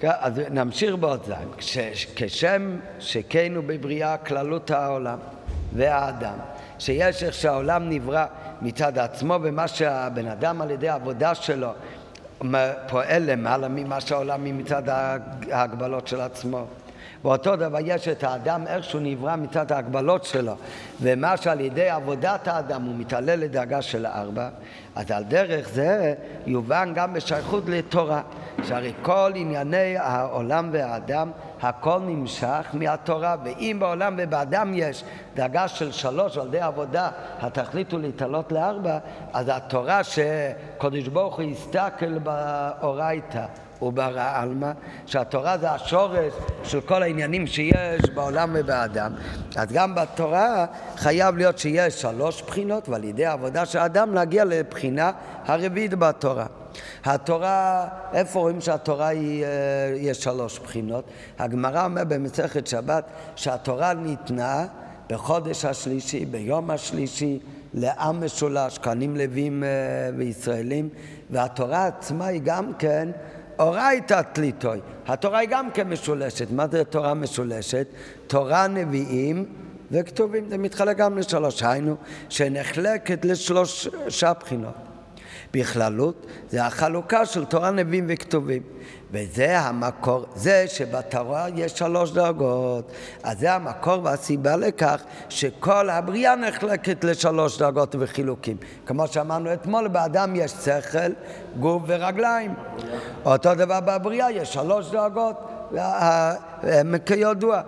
כן, אז נמשיך בעוד זין. כשם שכן הוא בבריאה כללות העולם והאדם, שיש איך שהעולם נברא מצד עצמו ומה שהבן אדם על ידי העבודה שלו פועל למעלה ממה שהעולם מצד ההגבלות של עצמו. ואותו דבר יש את האדם איך שהוא נברא מצד ההגבלות שלו. ומה שעל ידי עבודת האדם הוא מתעלה לדאגה של ארבע אז על דרך זה יובן גם בשייכות לתורה שהרי כל ענייני העולם והאדם הכל נמשך מהתורה. ואם בעולם ובאדם יש דאגה של שלוש על ידי עבודה התכלית הוא להתעלות לארבע אז התורה שקודש ברוך הוא יסתכל באורייתא וברא עלמא, שהתורה זה השורש של כל העניינים שיש בעולם ובאדם. אז גם בתורה חייב להיות שיש שלוש בחינות, ועל ידי העבודה של האדם להגיע לבחינה הרביעית בתורה. התורה, איפה רואים שהתורה היא, אה, יש שלוש בחינות? הגמרא אומר במסכת שבת שהתורה ניתנה בחודש השלישי, ביום השלישי, לעם משולש, כהנים לווים אה, וישראלים, והתורה עצמה היא גם כן אורייתא תליטוי. התורה היא גם כן משולשת. מה זה תורה משולשת? תורה נביאים וכתובים. זה מתחלק גם לשלוש. היינו, שנחלקת לשלושה בחינות. בכללות זה החלוקה של תורה נביאים וכתובים. וזה המקור, זה שבתורה יש שלוש דרגות. אז זה המקור והסיבה לכך שכל הבריאה נחלקת לשלוש דרגות וחילוקים. כמו שאמרנו אתמול, באדם יש שכל, גוף ורגליים. אותו דבר בבריאה, יש שלוש דרגות. כידוע,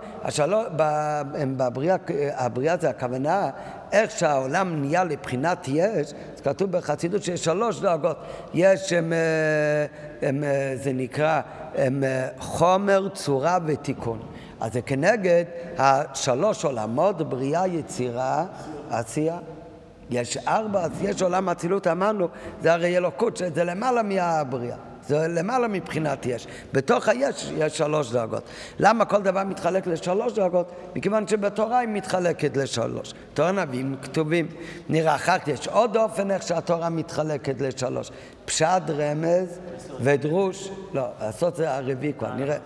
בבריאה, הבריאה זה הכוונה איך שהעולם נהיה לבחינת יש, אז כתוב בחסידות שיש שלוש דרגות. יש, הם, הם, זה נקרא הם, חומר, צורה ותיקון. אז זה כנגד השלוש עולמות, בריאה, יצירה, עשייה. יש ארבע, אז יש עולם אצילות, אמרנו, זה הרי אלוקות, שזה למעלה מהבריאה. זה למעלה מבחינת יש. בתוך היש יש שלוש דרגות. למה כל דבר מתחלק לשלוש דרגות? מכיוון שבתורה היא מתחלקת לשלוש. תורה נביאים כתובים. נראה אחר כך יש עוד אופן איך שהתורה מתחלקת לשלוש. פשט, רמז ודרוש. לא, לעשות זה הרביעי כבר, נראה.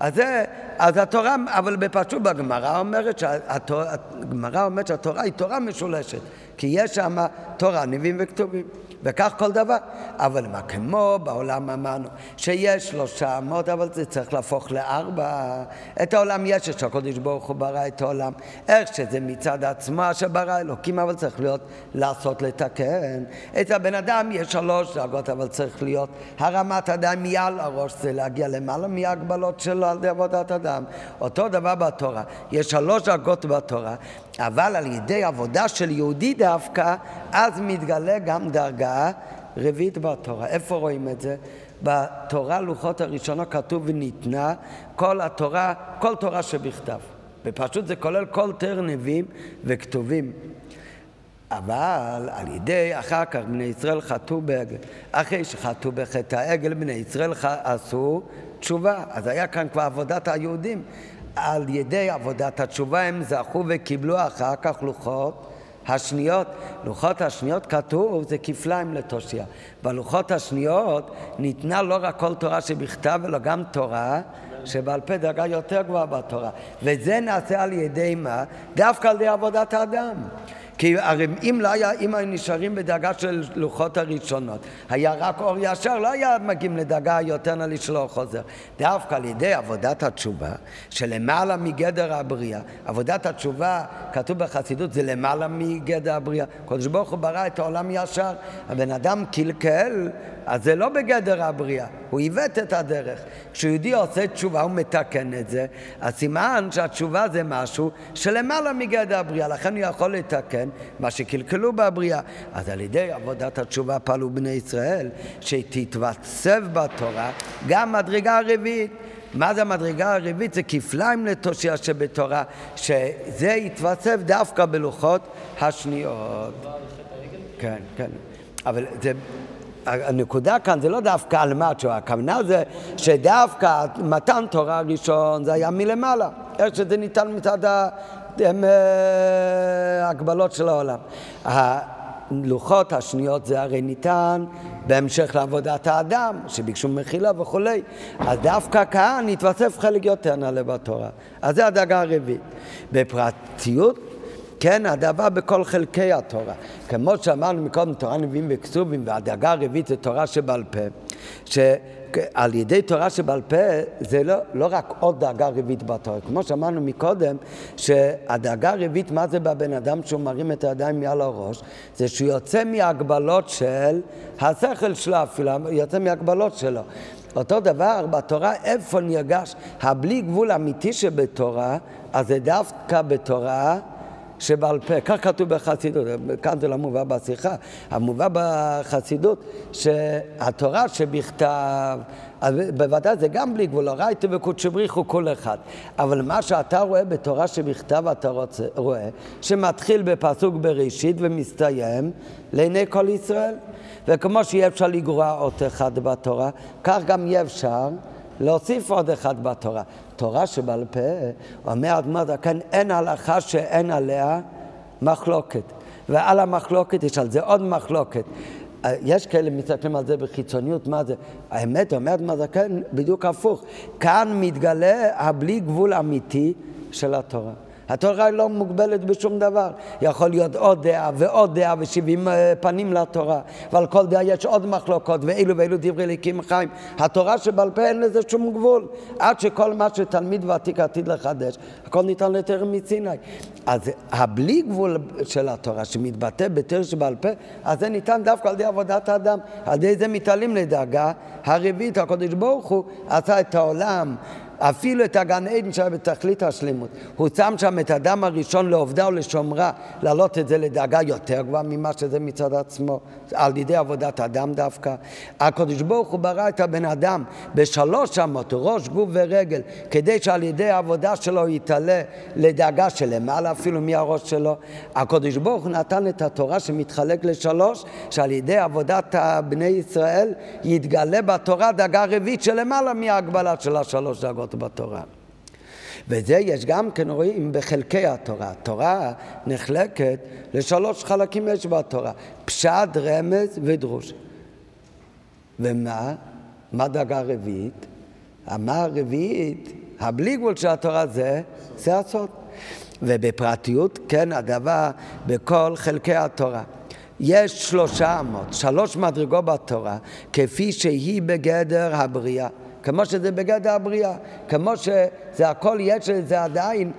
אז זה, אז התורה, אבל בפשוט בגמרא אומרת, הגמרא אומרת שהתורה היא תורה משולשת, כי יש שם תורה, נביאים וכתובים. וכך כל דבר. אבל מה כמו בעולם אמרנו שיש שלושה אמות, אבל זה צריך להפוך לארבע. את העולם יש, יש הקודש ברוך הוא ברא את העולם. איך שזה מצד עצמו שברא אלוקים, אבל צריך להיות לעשות לתקן. את הבן אדם יש שלוש דרגות, אבל צריך להיות הרמת אדם מעל הראש, זה להגיע למעלה מההגבלות שלו על ידי עבודת אדם. אותו דבר בתורה, יש שלוש דרגות בתורה, אבל על ידי עבודה של יהודי דווקא, אז מתגלה גם דרגה רביעית בתורה. איפה רואים את זה? בתורה לוחות הראשונות כתוב וניתנה כל התורה, כל תורה שבכתב. ופשוט זה כולל כל תר נביאים וכתובים. אבל על ידי, אחר כך בני ישראל חטאו בעגל. אחרי שחטאו בחטא העגל, בני ישראל עשו תשובה. אז היה כאן כבר עבודת היהודים. על ידי עבודת התשובה הם זכו וקיבלו אחר כך לוחות השניות. לוחות השניות כתוב, זה כפליים לתושיע. בלוחות השניות ניתנה לא רק כל תורה שבכתב, אלא גם תורה שבעל פה דרגה יותר גבוהה בתורה. וזה נעשה על ידי מה? דווקא על ידי עבודת האדם. כי הרי אם לא היה, אם היו נשארים בדאגה של לוחות הראשונות, היה רק אור ישר, לא היה מגיעים לדאגה יותר נא לשלוח חוזר. דווקא על ידי עבודת התשובה, שלמעלה מגדר הבריאה, עבודת התשובה, כתוב בחסידות, זה למעלה מגדר הבריאה. קדוש ברוך הוא ברא את העולם ישר, הבן אדם קלקל אז זה לא בגדר הבריאה, הוא עיוות את הדרך. כשיהודי עושה תשובה הוא מתקן את זה, אז סימן שהתשובה זה משהו שלמעלה מגדר הבריאה, לכן הוא יכול לתקן מה שקלקלו בבריאה. אז על ידי עבודת התשובה פעלו בני ישראל, שתתווסף בתורה גם מדרגה רביעית. מה זה המדרגה הרביעית? זה כפליים לתושיע שבתורה, שזה יתווסף דווקא בלוחות השניות. כן, כן. אבל זה הנקודה כאן זה לא דווקא על התשובה, הכוונה זה שדווקא מתן תורה ראשון זה היה מלמעלה, איך שזה ניתן מצד ההגבלות של העולם. הלוחות השניות זה הרי ניתן בהמשך לעבודת האדם, שביקשו מחילה וכולי. אז דווקא כאן התווסף חלק יותר נעלה בתורה. אז זה הדאגה הרביעית. בפרטיות, כן, הדבר בכל חלקי התורה. כמו שאמרנו מקודם, תורה נביאים וכתובים, והדאגה הרביעית זה תורה שבעל פה. ש... על ידי תורה שבעל פה זה לא, לא רק עוד דאגה רביעית בתורה, כמו שאמרנו מקודם, שהדאגה הרביעית, מה זה בבן אדם שהוא מרים את הידיים מעל הראש? זה שהוא יוצא מהגבלות של השכל שלו אפילו, יוצא מהגבלות שלו. אותו דבר בתורה, איפה נרגש הבלי גבול אמיתי שבתורה, אז זה דווקא בתורה שבעל פה, כך כתוב בחסידות, כאן זה לא מובא בשיחה, המובא בחסידות שהתורה שבכתב, בוודאי זה גם בלי גבול, רייטו וקודשו בריחו כל אחד, אבל מה שאתה רואה בתורה שבכתב אתה רוצה, רואה, שמתחיל בפסוק בראשית ומסתיים לעיני כל ישראל, וכמו שאי אפשר לגרוע אות אחד בתורה, כך גם אי אפשר להוסיף עוד אחד בתורה. תורה שבעל פה, אומר אדמו"ר זקן, אין הלכה שאין עליה מחלוקת. ועל המחלוקת יש על זה עוד מחלוקת. יש כאלה מסתכלים על זה בחיצוניות, מה זה? האמת, אומר אדמו"ר זקן, בדיוק הפוך. כאן מתגלה הבלי גבול אמיתי של התורה. התורה לא מוגבלת בשום דבר. יכול להיות עוד דעה ועוד דעה ושבעים אה, פנים לתורה, ועל כל דעה יש עוד מחלוקות, ואילו ואילו דברי אליקים חיים. התורה שבעל פה אין לזה שום גבול, עד שכל מה שתלמיד ותיק עתיד לחדש, הכל ניתן לתרם מסיני. אז הבלי גבול של התורה שמתבטא בתר שבעל פה, אז זה ניתן דווקא על ידי עבודת האדם. על ידי זה מתעלים לדאגה הרביעית, הקדוש ברוך הוא עשה את העולם אפילו את הגן עדן שהיה בתכלית השלמות. הוא שם שם את האדם הראשון לעובדה ולשומרה, להעלות את זה לדאגה יותר גבוהה ממה שזה מצד עצמו, על ידי עבודת אדם דווקא. הקדוש ברוך הוא ברא את הבן אדם בשלוש אמות, ראש, גוף ורגל, כדי שעל ידי העבודה שלו יתעלה לדאגה שלמעלה אפילו מהראש שלו. הקדוש ברוך הוא נתן את התורה שמתחלק לשלוש, שעל ידי עבודת בני ישראל יתגלה בתורה דאגה רביעית שלמעלה מההגבלה של השלוש דאגות. מצוות בתורה. וזה יש גם כן רואים בחלקי התורה. התורה נחלקת לשלוש חלקים יש בתורה, פשט, רמז ודרוש. ומה? מה דרגה רביעית? המה הרביעית, הבלי גבול של התורה זה, זה הסוד. ובפרטיות, כן, הדבר בכל חלקי התורה. יש שלושה אמות, שלוש מדרגות בתורה, כפי שהיא בגדר הבריאה. כמו שזה בגדר הבריאה, כמו שזה הכל יש לזה עדיין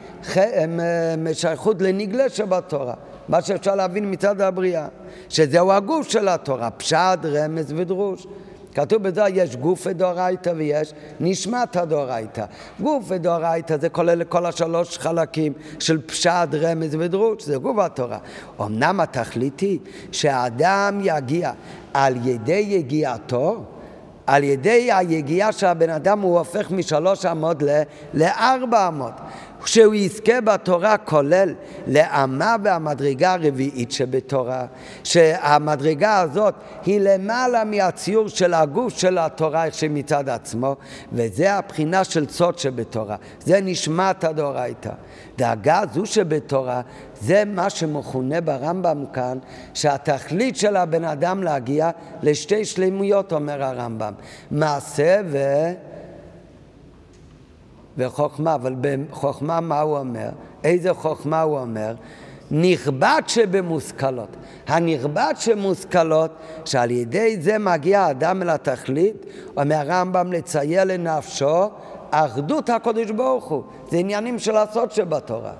שייכות לנגלה שבתורה, מה שאפשר להבין מצד הבריאה, שזהו הגוף של התורה, פשט, רמז ודרוש. כתוב בזה יש גוף ודאורייתא ויש נשמת הדאורייתא. גוף ודאורייתא זה כולל כל השלוש חלקים של פשט, רמז ודרוש, זה גוף התורה. אמנם התכלית היא שהאדם יגיע על ידי יגיעתו על ידי היגיעה של הבן אדם הוא הופך משלוש אמות לארבע אמות. כשהוא יזכה בתורה כולל לאמה והמדרגה הרביעית שבתורה, שהמדרגה הזאת היא למעלה מהציור של הגוף של התורה איך שמצד עצמו, וזה הבחינה של סוד שבתורה, זה נשמת הדאורייתא. דאגה זו שבתורה זה מה שמכונה ברמב"ם כאן, שהתכלית של הבן אדם להגיע לשתי שלמויות, אומר הרמב"ם, מעשה ו... וחוכמה, אבל בחוכמה מה הוא אומר? איזה חוכמה הוא אומר? נכבד שבמושכלות. הנכבד שמושכלות, שעל ידי זה מגיע האדם אל התכלית, אומר הרמב"ם לצייר לנפשו אחדות הקודש ברוך הוא. זה עניינים של הסוד שבתורה.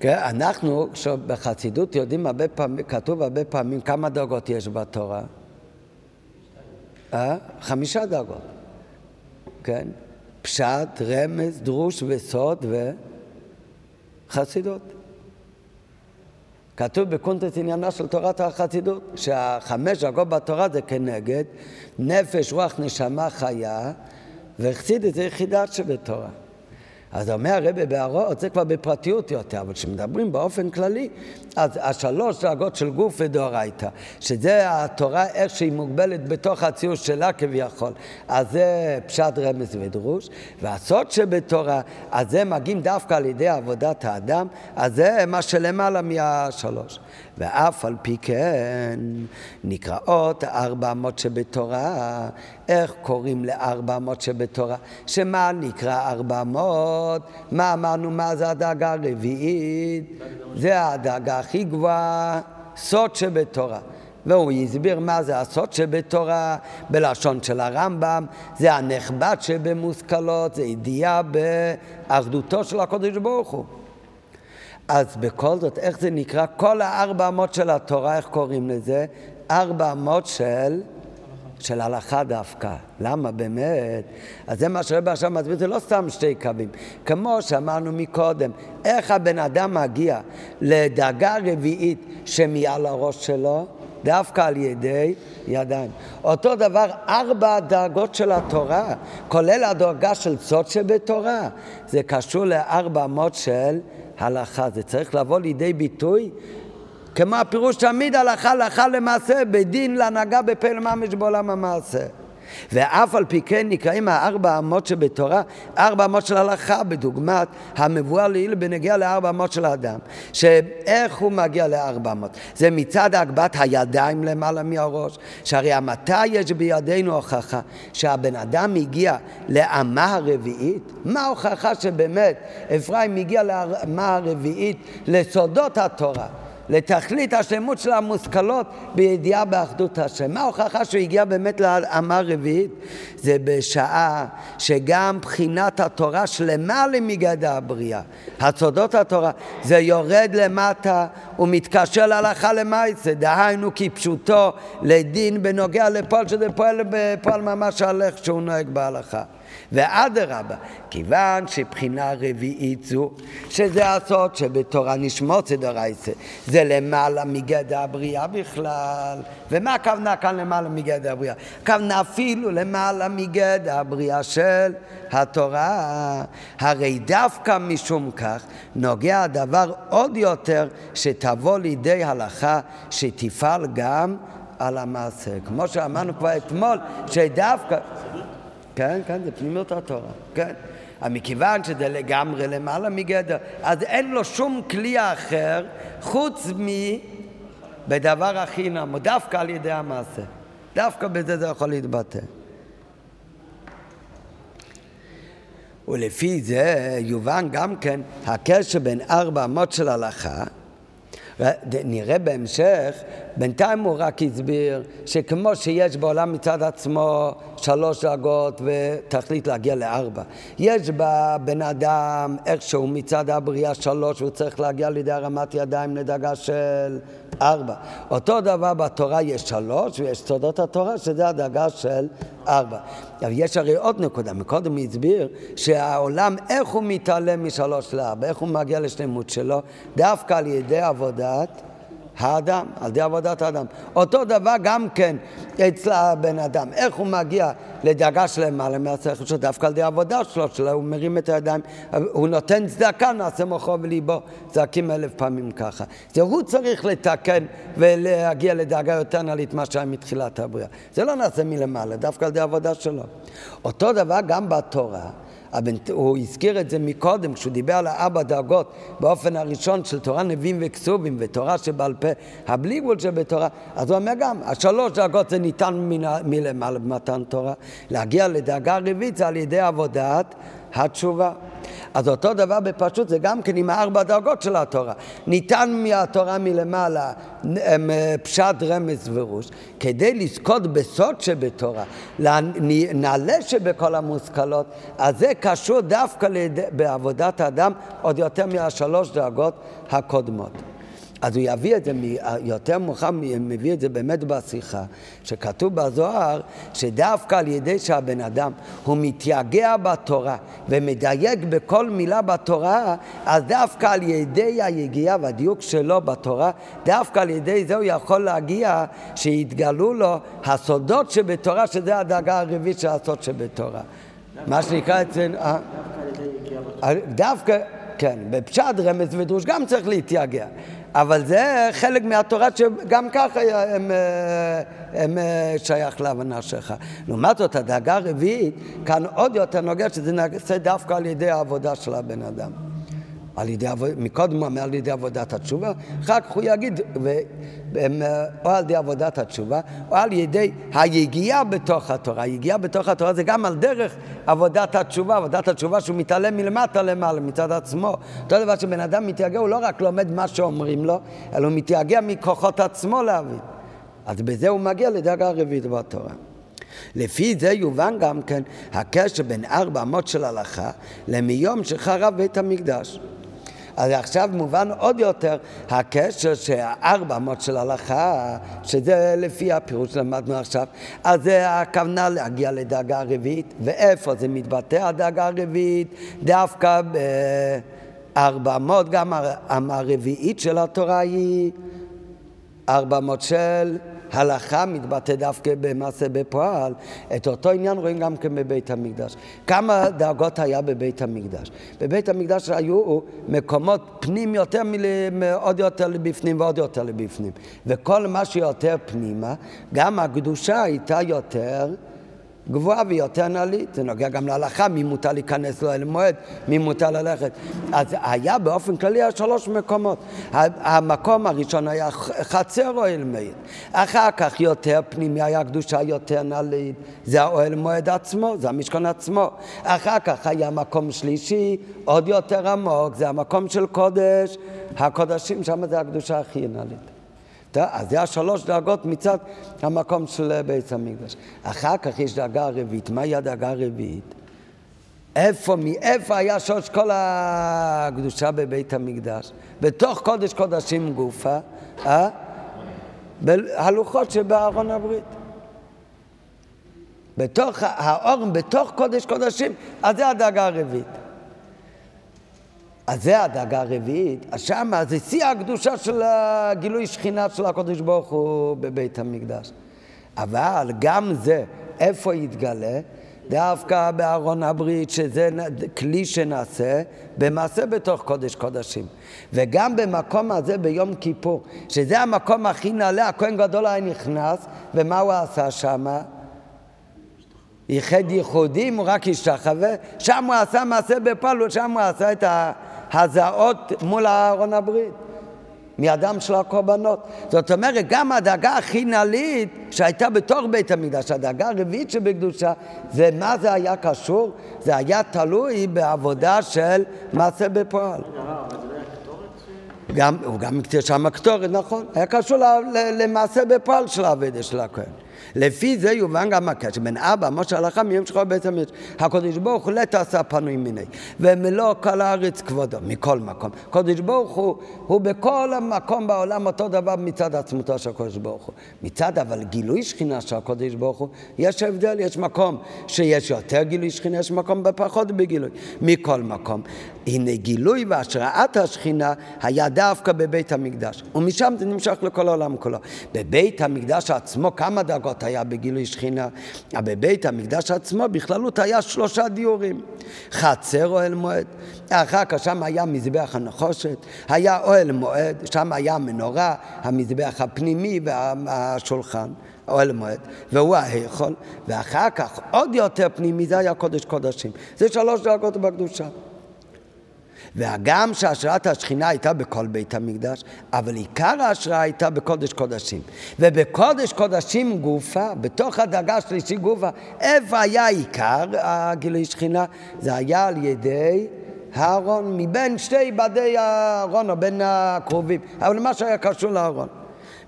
כן, אנחנו בחסידות יודעים הרבה פעמים, כתוב הרבה פעמים כמה דרגות יש בתורה. אה? חמישה דרגות, כן? פשט, רמז, דרוש וסוד וחסידות. כתוב בקונטס עניינה של תורת החסידות, שהחמש דרגות בתורה זה כנגד נפש, רוח, נשמה, חיה, וחסידות זה יחידה שבתורה. אז אומר הרבי בהערות, זה כבר בפרטיות יותר, אבל כשמדברים באופן כללי, אז השלוש דרגות של גוף ודאורייתא, שזה התורה איך שהיא מוגבלת בתוך הציור שלה כביכול, אז זה פשט רמז ודרוש, והסוד שבתורה, אז זה מגיעים דווקא על ידי עבודת האדם, אז זה מה שלמעלה מהשלוש. ואף על פי כן נקראות ארבע אמות שבתורה. איך קוראים לארבע אמות שבתורה? שמה נקרא ארבע אמות? מה אמרנו, מה זה הדאגה הרביעית? זה הדאגה הכי גבוהה, סוד שבתורה. והוא הסביר מה זה הסוד שבתורה בלשון של הרמב"ם, זה הנכבד שבמושכלות, זה ידיעה באחדותו של הקודש ברוך הוא. אז בכל זאת, איך זה נקרא? כל הארבע אמות של התורה, איך קוראים לזה? ארבע אמות של... של הלכה דווקא. למה באמת? אז זה מה שרבי עכשיו מסביר, זה לא סתם שתי קווים. כמו שאמרנו מקודם, איך הבן אדם מגיע לדרגה רביעית שמעל הראש שלו? דווקא על ידי ידיים. אותו דבר, ארבע דרגות של התורה, כולל הדרגה של סוד שבתורה, זה קשור לארבע אמות של הלכה. זה צריך לבוא לידי ביטוי כמו הפירוש תמיד הלכה הלכה למעשה, בדין להנהגה בפה לממש בעולם המעשה. ואף על פי כן נקראים הארבע אמות שבתורה, ארבע אמות של הלכה, בדוגמת המבואר לעיל בנגיע לארבע אמות של האדם. שאיך הוא מגיע לארבע אמות? זה מצד הגבהת הידיים למעלה מהראש, שהרי המתי יש בידינו הוכחה שהבן אדם הגיע לאמה הרביעית? מה ההוכחה שבאמת אפרים הגיע לאמה הרביעית, לסודות התורה? לתכלית השלמות של המושכלות בידיעה באחדות השם. מה ההוכחה שהוא הגיע באמת לאמה רביעית? זה בשעה שגם בחינת התורה שלמה למגדע הבריאה. הצודות התורה, זה יורד למטה ומתקשר להלכה למעשה, דהיינו כפשוטו לדין בנוגע לפועל שזה פועל בפועל ממש על איך שהוא נוהג בהלכה. ואדרבה, כיוון שבחינה רביעית זו, שזה הסוד שבתורה נשמות סדרייסה, זה למעלה מגדר הבריאה בכלל. ומה הכוונה כאן למעלה מגדר הבריאה? הכוונה אפילו למעלה מגדר הבריאה של התורה. הרי דווקא משום כך נוגע הדבר עוד יותר שתבוא לידי הלכה שתפעל גם על המעשה. כמו שאמרנו כבר אתמול, שדווקא... כן, כן, זה פנימיות התורה, כן. מכיוון שזה לגמרי למעלה מגדר, אז אין לו שום כלי אחר חוץ מ... בדבר הכי נמו, דווקא על ידי המעשה. דווקא בזה זה יכול להתבטא. ולפי זה יובן גם כן הקשר בין ארבע אמות של הלכה נראה בהמשך, בינתיים הוא רק הסביר שכמו שיש בעולם מצד עצמו שלוש דרגות ותחליט להגיע לארבע, יש בבן אדם איכשהו מצד הבריאה שלוש והוא צריך להגיע לידי הרמת ידיים לדרגה של ארבע. אותו דבר בתורה יש שלוש ויש סודות התורה שזה הדרגה של ארבע. אבל יש הרי עוד נקודה, מקודם הוא הסביר שהעולם איך הוא מתעלם משלוש לארבע, איך הוא מגיע לשלמות שלו, דווקא על ידי עבודת האדם, על ידי עבודת האדם. אותו דבר גם כן אצל הבן אדם, איך הוא מגיע לדאגה שלהם מעלה מהשכל שלו, דווקא על ידי העבודה שלו, שלו, הוא מרים את הידיים, הוא נותן צדקה, נעשה מוחו וליבו, צעקים אלף פעמים ככה. זה הוא צריך לתקן ולהגיע לדאגה יותר נעלית מה שהיה מתחילת הבריאה. זה לא נעשה מלמעלה, דווקא על ידי העבודה שלו. אותו דבר גם בתורה. הוא הזכיר את זה מקודם, כשהוא דיבר על הארבע דרגות באופן הראשון של תורה נביאים וכסובים ותורה שבעל פה, הבלי גבול שבתורה, אז הוא אומר גם, השלוש דרגות זה ניתן מלמעלה במתן תורה, להגיע לדרגה רביעית זה על ידי עבודת התשובה. אז אותו דבר בפשוט זה גם כן עם הארבע דרגות של התורה. ניתן מהתורה מלמעלה אה, פשט רמז ורוש, כדי לזכות בסוד שבתורה, נעלה שבכל המושכלות, אז זה קשור דווקא בעבודת האדם עוד יותר מהשלוש דרגות הקודמות. אז הוא יביא את זה, יותר מאוחר מביא את זה באמת בשיחה, שכתוב בזוהר שדווקא על ידי שהבן אדם הוא מתייגע בתורה ומדייק בכל מילה בתורה, אז דווקא על ידי היגיעה והדיוק שלו בתורה, דווקא על ידי זה הוא יכול להגיע שיתגלו לו הסודות שבתורה, שזה הדאגה הרביעית של הסוד שבתורה. מה שנקרא אצלנו... דווקא כן, בפשט רמז ודרוש גם צריך להתייגע. אבל זה חלק מהתורה שגם ככה הם, אה, הם, הם שייך להבנה שלך. לעומת זאת, הדאגה הרביעית, כאן עוד יותר נוגע שזה נעשה דווקא על ידי העבודה של הבן אדם. על ידי, מקודם הוא אומר על ידי עבודת התשובה, אחר כך הוא יגיד, ו, או על ידי עבודת התשובה, או על ידי היגיעה בתוך התורה. היגיעה בתוך התורה זה גם על דרך עבודת התשובה, עבודת התשובה שהוא מתעלם מלמטה למעלה, מצד עצמו. אותו דבר שבן אדם מתייגע, הוא לא רק לומד מה שאומרים לו, אלא הוא מתייגע מכוחות עצמו להבין. אז בזה הוא מגיע לדרגה הרביעית בתורה. לפי זה יובן גם כן הקשר בין ארבע אמות של הלכה למיום שחרב בית המקדש. אז עכשיו מובן עוד יותר הקשר שהארבע אמות של הלכה, שזה לפי הפירוש שלמדנו עכשיו, אז זה הכוונה להגיע לדאגה הרביעית, ואיפה זה מתבטא הדאגה הרביעית? דווקא בארבע אמות, גם הרביעית של התורה היא ארבע אמות של הלכה מתבטא דווקא במעשה בפועל, את אותו עניין רואים גם כן בבית המקדש. כמה דאגות היה בבית המקדש? בבית המקדש היו מקומות פנים יותר, עוד יותר לבפנים ועוד יותר לבפנים. וכל מה שיותר פנימה, גם הקדושה הייתה יותר גבוהה ויותר נעלית. זה נוגע גם להלכה, מי מותר להיכנס לאוהל מועד, מי מותר ללכת. אז היה באופן כללי שלוש מקומות. המקום הראשון היה חצר אוהל מועד. אחר כך יותר פנימי היה קדושה יותר נעלית. זה האוהל מועד עצמו, זה המשכון עצמו. אחר כך היה מקום שלישי, עוד יותר עמוק, זה המקום של קודש. הקודשים, שם זה הקדושה הכי נעלית. אז זה השלוש דרגות מצד המקום של בית המקדש. אחר כך יש דרגה רביעית. מהי הדרגה הרביעית? איפה, מאיפה היה שורש כל הקדושה בבית המקדש? בתוך קודש קודשים גופה, אה? הלוחות שבארון הברית. בתוך האור, בתוך קודש קודשים, אז זה הדרגה הרביעית. אז זה הדאגה הרביעית, אז שמה זה שיא הקדושה של הגילוי שכינה של הקדוש ברוך הוא בבית המקדש. אבל גם זה, איפה יתגלה? דווקא בארון הברית, שזה כלי שנעשה במעשה בתוך קודש קודשים. וגם במקום הזה ביום כיפור, שזה המקום הכי נעלה, הכהן גדול היה נכנס, ומה הוא עשה שמה? ייחד ייחודים, הוא רק השתחווה, שם הוא עשה מעשה בפועל, שם הוא עשה את ה... הזעות מול אהרון הברית. מידם של הקורבנות. זאת אומרת, גם הדאגה הכי נעלית שהייתה בתוך בית המקדש, הדאגה הרביעית שבקדושה, זה מה זה היה קשור? זה היה תלוי בעבודה של מעשה בפועל. גם, הוא גם הקטיר שם הקטורת, נכון. היה קשור למעשה בפועל של העבודה של הכהן. לפי זה יובן גם הקשר בין אבא, משה הלכה מיום שחור בית המקדש. הקדוש ברוך הוא לתעשה פנוי מיני, ומלוא כל הארץ כבודו, מכל מקום. הקדוש ברוך הוא, הוא בכל המקום בעולם אותו דבר מצד עצמותו של הקדוש ברוך הוא. מצד אבל גילוי שכינה של הקדוש ברוך הוא, יש הבדל, יש מקום שיש יותר גילוי שכינה, יש מקום בפחות בגילוי. מכל מקום. הנה גילוי והשראת השכינה היה דווקא בבית המקדש, ומשם זה נמשך לכל העולם כולו. בבית המקדש עצמו כמה דרגות היה בגילוי שכינה, בבית המקדש עצמו בכללות היה שלושה דיורים. חצר אוהל מועד, אחר כך שם היה מזבח הנחושת, היה אוהל מועד, שם היה המנורה, המזבח הפנימי והשולחן. אוהל מועד, והוא ההיכול, ואחר כך עוד יותר פנימי זה היה קודש קודשים. זה שלוש דרגות בקדושה. והגם שהשראת השכינה הייתה בכל בית המקדש, אבל עיקר ההשראה הייתה בקודש קודשים. ובקודש קודשים גופה, בתוך הדרגה השלישית גופה, איפה היה עיקר הגילוי שכינה? זה היה על ידי הארון, מבין שתי בדי הארון, או בין הקרובים, אבל מה שהיה קשור לארון.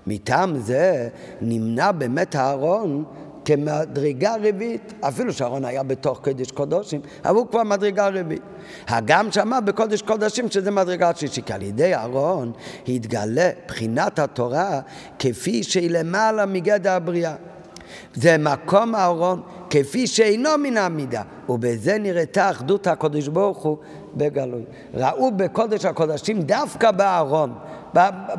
מטעם זה נמנע באמת הארון כמדרגה רביעית, אפילו שאהרון היה בתוך קודש קודשים, אבל הוא כבר מדרגה רביעית. הגם שמע בקודש קודשים שזה מדרגה שישית, כי על ידי אהרון התגלה בחינת התורה כפי שהיא למעלה מגדר הבריאה. זה מקום אהרון כפי שאינו מן המידה, ובזה נראתה אחדות הקודש ברוך הוא בגלוי. ראו בקודש הקודשים דווקא בארון,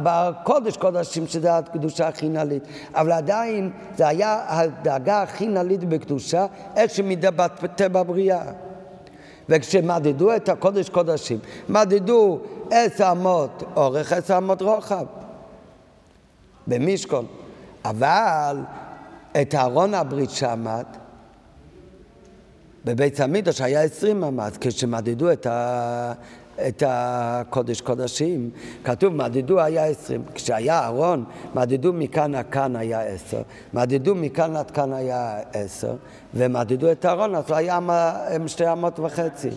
בקודש קודשים שזה הקדושה הכי נעלית, אבל עדיין זה היה הדאגה הכי נעלית בקדושה, איך שמתבטא בבריאה. וכשמדדו את הקודש קודשים, מדדו עשר אמות אורך, עשר אמות רוחב, במשכון. אבל את ארון הברית שעמד, בבית המקדוש היה עשרים אמת, כשמדדו את, ה... את הקודש קודשים, כתוב מדדו היה עשרים, כשהיה ארון, מדדו מכאן עד כאן היה עשר, מדדו מכאן עד כאן היה עשר, ומדדו את הארון, אז היה שתי אמות וחצי.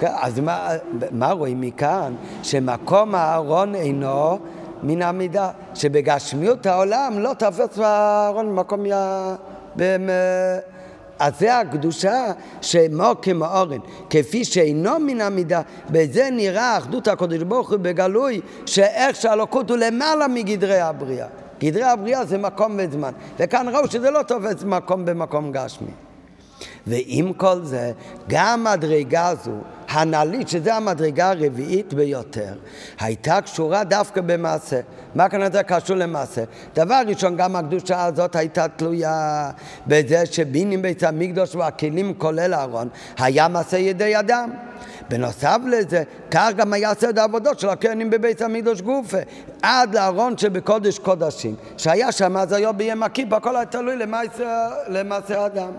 אז מה, מה רואים מכאן? שמקום הארון אינו מן המידה, שבגשמיות העולם לא תפס הארון במקום י... אז זה הקדושה שמו כמאורן, כפי שאינו מן המידה, בזה נראה אחדות הקדוש ברוך הוא בגלוי, שאיך שהלוקות הוא למעלה מגדרי הבריאה. גדרי הבריאה זה מקום וזמן, וכאן ראו שזה לא תופס מקום במקום גשמי. ועם כל זה, גם מדרגה זו, הנעלית, שזה המדרגה הרביעית ביותר, הייתה קשורה דווקא במעשה. מה כאן זה קשור למעשה? דבר ראשון, גם הקדושה הזאת הייתה תלויה בזה שבינים בית המקדוש והכלים כולל אהרון, היה מעשה ידי אדם. בנוסף לזה, כך גם היה סדר העבודות של הכהנים בבית המקדוש גופה, עד לארון שבקודש קודשים, שהיה שם אז היום ביום הכיפה, הכל היה תלוי למעשה אדם.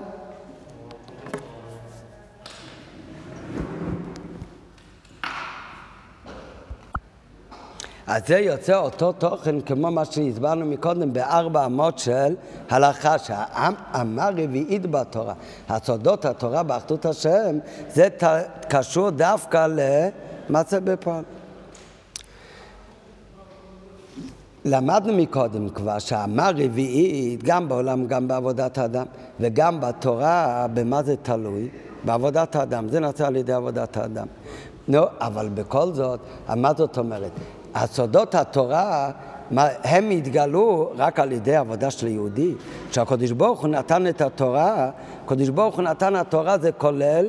אז זה יוצא אותו תוכן כמו מה שהסברנו מקודם בארבע אמות של הלכה, שהאמה רביעית בתורה, הסודות התורה באחדות השם, זה קשור דווקא למעשה בפועל. למדנו מקודם כבר שהאמה רביעית, גם בעולם, גם בעבודת האדם, וגם בתורה, במה זה תלוי? בעבודת האדם. זה נעשה על ידי עבודת האדם. נו, אבל בכל זאת, מה זאת אומרת? הסודות התורה, הם התגלו רק על ידי עבודה של יהודי. כשהקדוש ברוך הוא נתן את התורה, הקדוש ברוך הוא נתן התורה זה כולל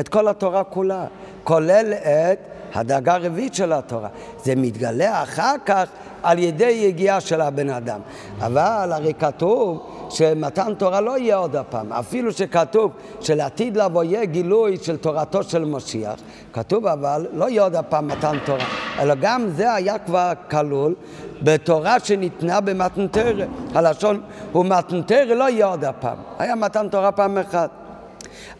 את כל התורה כולה, כולל את הדאגה הרביעית של התורה. זה מתגלה אחר כך על ידי יגיעה של הבן אדם. אבל הרי כתוב שמתן תורה לא יהיה עוד הפעם. אפילו שכתוב שלעתיד לבוא יהיה גילוי של תורתו של משיח, כתוב אבל לא יהיה עוד הפעם מתן תורה, אלא גם זה היה כבר כלול בתורה שניתנה במתנתרא. הלשון הוא מתנתרא לא יהיה עוד הפעם. היה מתן תורה פעם אחת.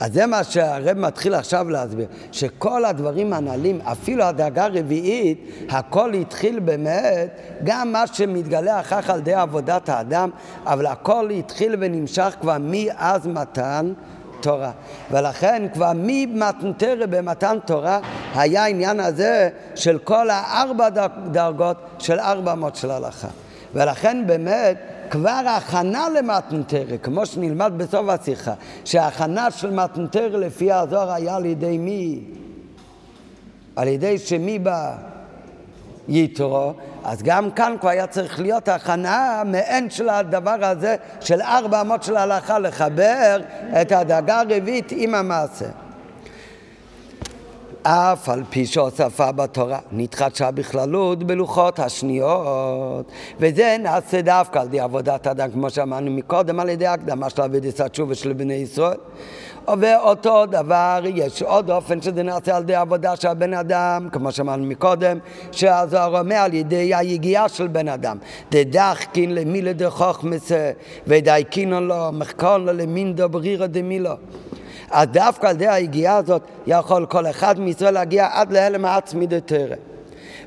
אז זה מה שהרב מתחיל עכשיו להסביר, שכל הדברים הנ"לים, אפילו הדאגה הרביעית, הכל התחיל באמת, גם מה שמתגלה אחר כך על ידי עבודת האדם, אבל הכל התחיל ונמשך כבר מאז מתן תורה. ולכן כבר ממתנתרא במתן תורה היה העניין הזה של כל הארבע דרגות של ארבע אמות של הלכה. ולכן באמת כבר ההכנה למתנתרא, כמו שנלמד בסוף השיחה, שההכנה של מתנתרא לפי הזוהר היה על ידי מי? על ידי שמי בא? יתרו, אז גם כאן כבר היה צריך להיות הכנה מעין של הדבר הזה של ארבע אמות של ההלכה, לחבר את הדאגה הרביעית עם המעשה. אף על פי שהוספה בתורה נתחדשה בכללות בלוחות השניות. וזה נעשה דווקא על ידי עבודת אדם כמו שאמרנו מקודם על ידי הקדמה של אבידס התשובה של בני ישראל. ואותו דבר יש עוד אופן שזה נעשה על ידי עבודה של בן אדם כמו שאמרנו מקודם שהזוהר אומר על ידי היגיעה של בן אדם. דדחקין למילה דחוכמסה ודייקינון לו מחקון לו למין דברירה דמילו אז דווקא על ידי היגיעה הזאת יכול כל אחד מישראל להגיע עד להלם העצמי דתרא.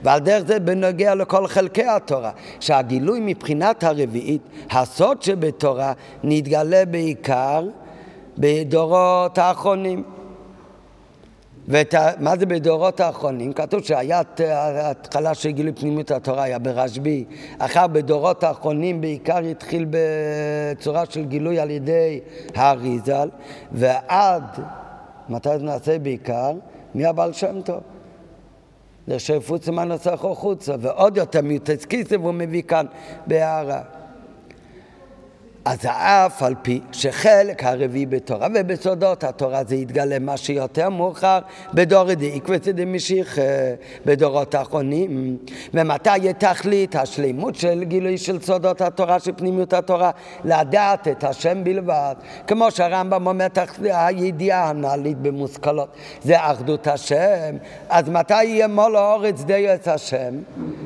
ועל דרך זה בנוגע לכל חלקי התורה, שהגילוי מבחינת הרביעית, הסוד שבתורה, נתגלה בעיקר בדורות האחרונים. ומה זה בדורות האחרונים? כתוב שהיה התחלה של גילוי פנימיות התורה, היה ברשב"י. אחר בדורות האחרונים בעיקר התחיל בצורה של גילוי על ידי האריזל, ועד, מתי זה נעשה בעיקר? מהבעל שם טוב. זה שפוצה מנוסחו חוצה, ועוד יותר מיוטס כיסא והוא מביא כאן בהערה. אז אף על פי שחלק הרביעי בתורה ובסודות התורה זה יתגלה מה שיותר מאוחר בדור דאיקווה דמשיח בדורות האחרונים. ומתי יהיה תכלית השלימות של גילוי של סודות התורה של פנימיות התורה? לדעת את השם בלבד. כמו שהרמב"ם אומר הידיעה הנעלית במושכלות זה אחדות השם. אז מתי יהיה מול האורץ די את השם?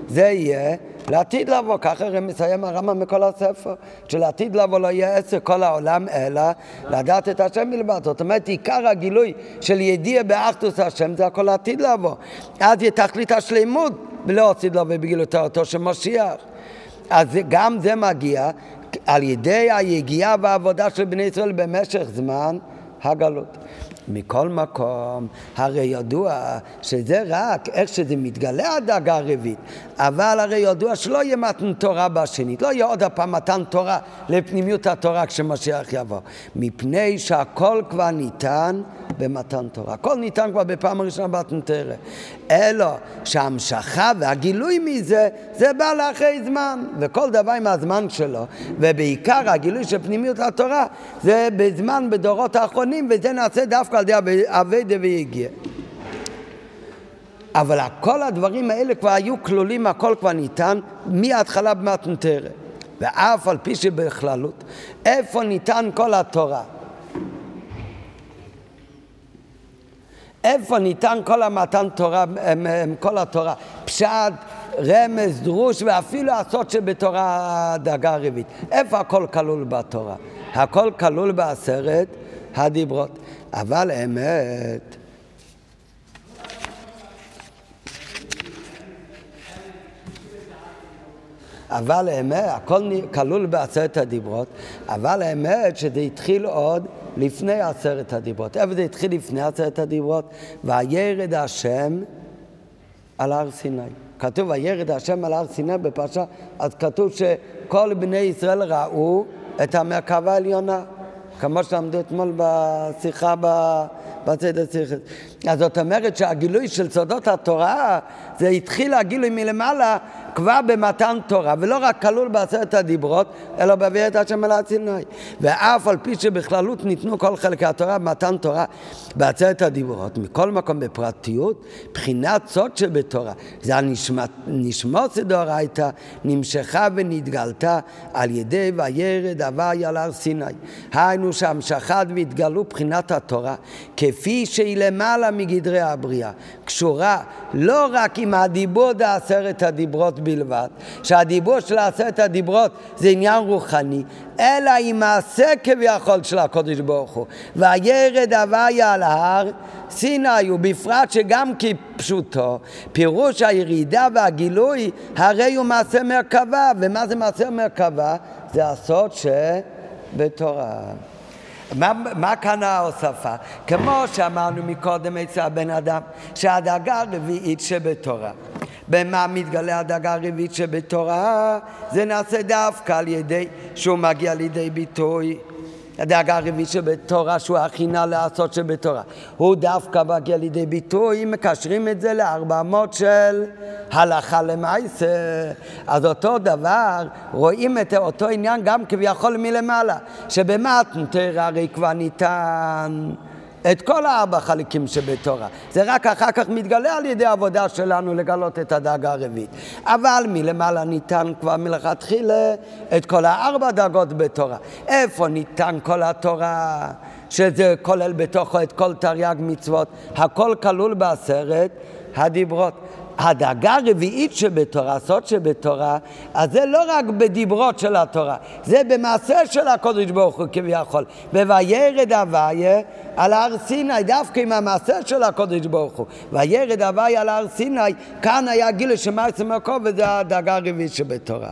זה יהיה לעתיד לבוא, ככה הרי מסיים הרמב"ם מכל הספר, שלעתיד לבוא לא יהיה עשר כל העולם, אלא לדעת את השם בלבד. זאת אומרת, עיקר הגילוי של ידיע באחדוס השם זה הכל לעתיד לבוא. אז יהיה תכלית השלימות ולא עתיד לבוא בגילוי תורתו של משיח. אז גם זה מגיע על ידי היגיעה והעבודה של בני ישראל במשך זמן הגלות. מכל מקום, הרי ידוע שזה רק איך שזה מתגלה הדאגה הרביעית, אבל הרי ידוע שלא יהיה מתן תורה בשנית, לא יהיה עוד הפעם מתן תורה לפנימיות התורה כשמשיח יבוא, מפני שהכל כבר ניתן במתן תורה. הכל ניתן כבר בפעם הראשונה במתן תורה. אלא שההמשכה והגילוי מזה, זה בא לאחרי זמן, וכל דבר עם הזמן שלו, ובעיקר הגילוי של פנימיות התורה, זה בזמן, בדורות האחרונים, וזה נעשה דווקא על ידי אביידה ויגיע. אבל כל הדברים האלה כבר היו כלולים, הכל כבר ניתן מההתחלה במתן תורה. ואף על פי שבכללות, איפה ניתן כל התורה? איפה ניתן כל המתן תורה, כל התורה? פשט, רמז, דרוש ואפילו הסוד שבתורה דאגה רביעית. איפה הכל כלול בתורה? הכל כלול בעשרת הדיברות. אבל אמת, אבל האמת, הכל כלול בעשרת הדיברות, אבל האמת שזה התחיל עוד לפני עשרת הדיברות. איפה זה התחיל לפני עשרת הדיברות? וירד השם על הר סיני. כתוב וירד השם על הר סיני בפרשה, אז כתוב שכל בני ישראל ראו את המרכבה העליונה, כמו שלמדו אתמול בשיחה בצד השיחה. אז זאת אומרת שהגילוי של סודות התורה, זה התחיל הגילוי מלמעלה כבר במתן תורה, ולא רק כלול בעשרת הדיברות, אלא את השם אל הסיני. ואף על פי שבכללות ניתנו כל חלקי התורה במתן תורה בעשרת הדיברות, מכל מקום בפרטיות, בחינת סוד שבתורה. זה הנשמות דאורייתא, נמשכה ונתגלתה על ידי וירד הווי על הר סיני. היינו שהמשכת והתגלו בחינת התורה, כפי שהיא למעלה מגדרי הבריאה, קשורה לא רק עם הדיבור דעשרת הדיברות בלבד, שהדיבור של עשרת הדיברות זה עניין רוחני, אלא עם מעשה כביכול של הקודש ברוך הוא. וירד הוויה על ההר סיני, ובפרט שגם כפשוטו, פירוש הירידה והגילוי, הרי הוא מעשה מרכבה. ומה זה מעשה מרכבה? זה הסוד שבתורה. מה, מה כאן ההוספה? כמו שאמרנו מקודם אצל הבן אדם, שהדאגה הרביעית שבתורה. במה מתגלה הדאגה הרביעית שבתורה? זה נעשה דווקא על ידי שהוא מגיע לידי ביטוי. הדאגה הרביעית שבתורה, שהוא הכינה לעשות שבתורה. הוא דווקא מגיע לידי ביטוי, מקשרים את זה לארבע מאות של הלכה למעשה. אז אותו דבר, רואים את אותו עניין גם כביכול מלמעלה, שבמתנתר הרי כבר ניתן את כל הארבע חלקים שבתורה. זה רק אחר כך מתגלה על ידי העבודה שלנו לגלות את הדאגה הרביעית. אבל מלמעלה ניתן כבר מלכתחילה את כל הארבע דאגות בתורה. איפה ניתן כל התורה? שזה כולל בתוכו את כל תרי"ג מצוות, הכל כלול בעשרת הדיברות. הדאגה הרביעית שבתורה, הסוד שבתורה, אז זה לא רק בדיברות של התורה, זה במעשה של הקודש ברוך הוא כביכול. ב"וירד הוויה" על הר סיני, דווקא עם המעשה של הקודש ברוך הוא. וירד הווי על הר סיני, כאן היה גילוי שמעשה מקום וזה הדאגה הרביעית שבתורה.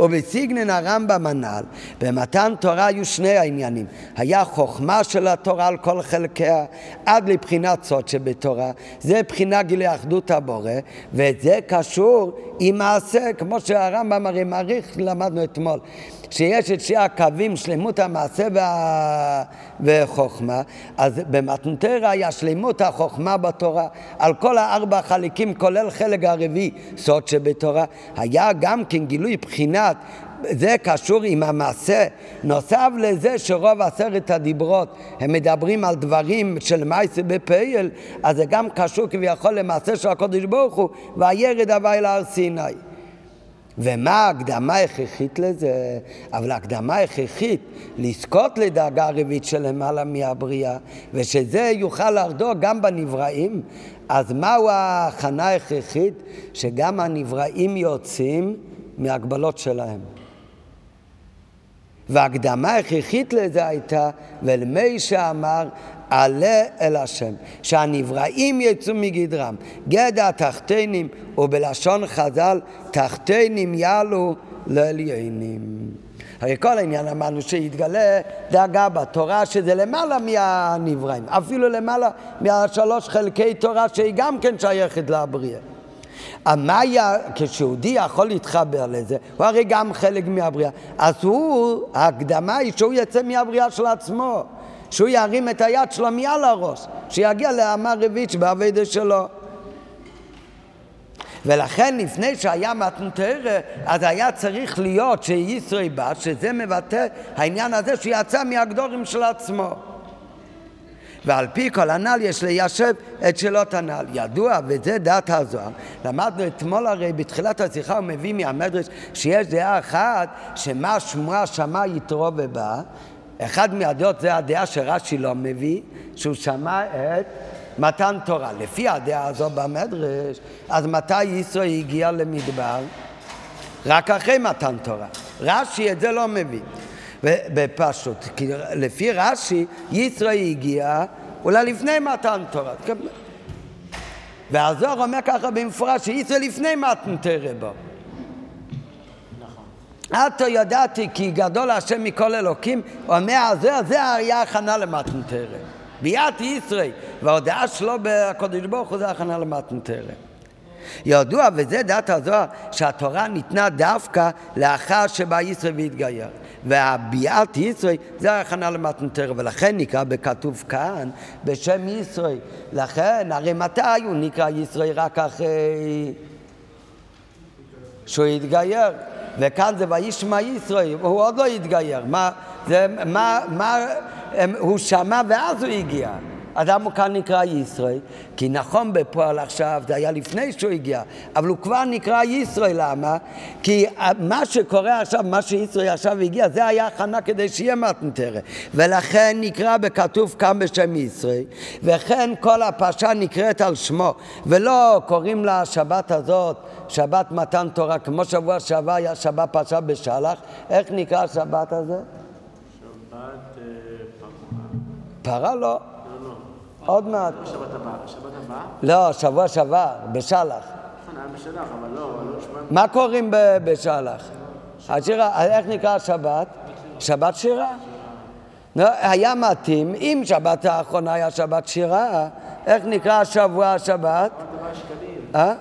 ובסיגנן הרמב"ם הנ"ל, במתן תורה היו שני העניינים. היה חוכמה של התורה על כל חלקיה, עד לבחינת סוד שבתורה, זה בחינה גילוי אחדות הבורא, וזה קשור עם מעשה, כמו שהרמב"ם הרי מעריך, למדנו אתמול. שיש את שני הקווים, שלמות המעשה וה... וחוכמה, אז במתנתרא היה שלמות החוכמה בתורה, על כל הארבע החלקים, כולל חלק הרביעי, סוד שבתורה, היה גם כן גילוי בחינת זה קשור עם המעשה. נוסף לזה שרוב עשרת הדיברות הם מדברים על דברים של מייסה בפייל, אז זה גם קשור כביכול למעשה של הקודש ברוך הוא, והירד הווי להר סיני. ומה ההקדמה ההכרחית לזה? אבל ההקדמה ההכרחית לזכות לדאגה הרביעית למעלה מהבריאה, ושזה יוכל להרדור גם בנבראים, אז מהו ההכנה ההכרחית? שגם הנבראים יוצאים מהגבלות שלהם. וההקדמה ההכרחית לזה הייתה, ולמי שאמר, עלה אל השם, שהנבראים יצאו מגדרם, גדע תחתינים, ובלשון חז"ל, תחתינים יעלו לעליינים. הרי כל העניין אמרנו שיתגלה דאגה בתורה שזה למעלה מהנבראים, אפילו למעלה מהשלוש חלקי תורה שהיא גם כן שייכת לבריאה. המאיה, כשיהודי יכול להתחבר לזה, הוא הרי גם חלק מהבריאה. אז הוא, ההקדמה היא שהוא יצא מהבריאה של עצמו. שהוא ירים את היד שלו מעל הראש, שיגיע לאמה רביעית שבאביידה שלו. ולכן לפני שהיה מתנתרא, אז היה צריך להיות שישראל בא, שזה מבטא העניין הזה שיצא מהגדורים של עצמו. ועל פי כל הנ"ל יש ליישב את שאלות הנ"ל. ידוע, וזה דעת הזוהר, למדנו אתמול הרי בתחילת השיחה הוא מביא מהמדרש שיש דעה אחת שמה שמועה שמע יתרו ובא אחד מהדעות זה הדעה שרש"י לא מביא, שהוא שמע את מתן תורה. לפי הדעה הזו במדרש, אז מתי ישראל הגיע למדבר? רק אחרי מתן תורה. רש"י את זה לא מביא. בפשוט, כי לפי רש"י, ישראל הגיע אולי לפני מתן תורה. והזוהר אומר ככה במפורש, שישראל לפני מתן תורה בו. עתו ידעתי כי גדול השם מכל אלוקים, אומר, זה, זה היה הכנה למתנתרא. ביאת ישראל, וההודעה שלו בקודש ברוך הוא זה הכנה למתנתרא. ידוע, וזה דעת הזוהר, שהתורה ניתנה דווקא לאחר שבא ישראל והתגייר. והביאת ישראל זה ההכנה למתנתרא, ולכן נקרא בכתוב כאן בשם ישראל. לכן, הרי מתי הוא נקרא ישראל? רק אחרי שהוא התגייר. וכאן זה וישמע ישראל, הוא עוד לא התגייר. מה, זה, מה, מה, הוא שמע ואז הוא הגיע. אדם כאן נקרא ישראל, כי נכון בפועל עכשיו, זה היה לפני שהוא הגיע, אבל הוא כבר נקרא ישראל, למה? כי מה שקורה עכשיו, מה שישראל עכשיו הגיע, זה היה הכנה כדי שיהיה מתנתרא, ולכן נקרא בכתוב כאן בשם ישראל, וכן כל הפרשה נקראת על שמו, ולא קוראים לה השבת הזאת שבת מתן תורה, כמו שבוע שעבר היה שבת פרשה בשלח, איך נקרא השבת הזה? שבת אה, פרה. פרה לא. עוד מעט. הבאה. הבאה? לא, שבוע שעבר, בשלח. נכון, לא, לא. מה קוראים בשלח? השירה, איך נקרא השבת? שבת שירה. לא, היה מתאים, אם שבת האחרונה היה שבת שירה, איך נקרא השבוע השבת? אה?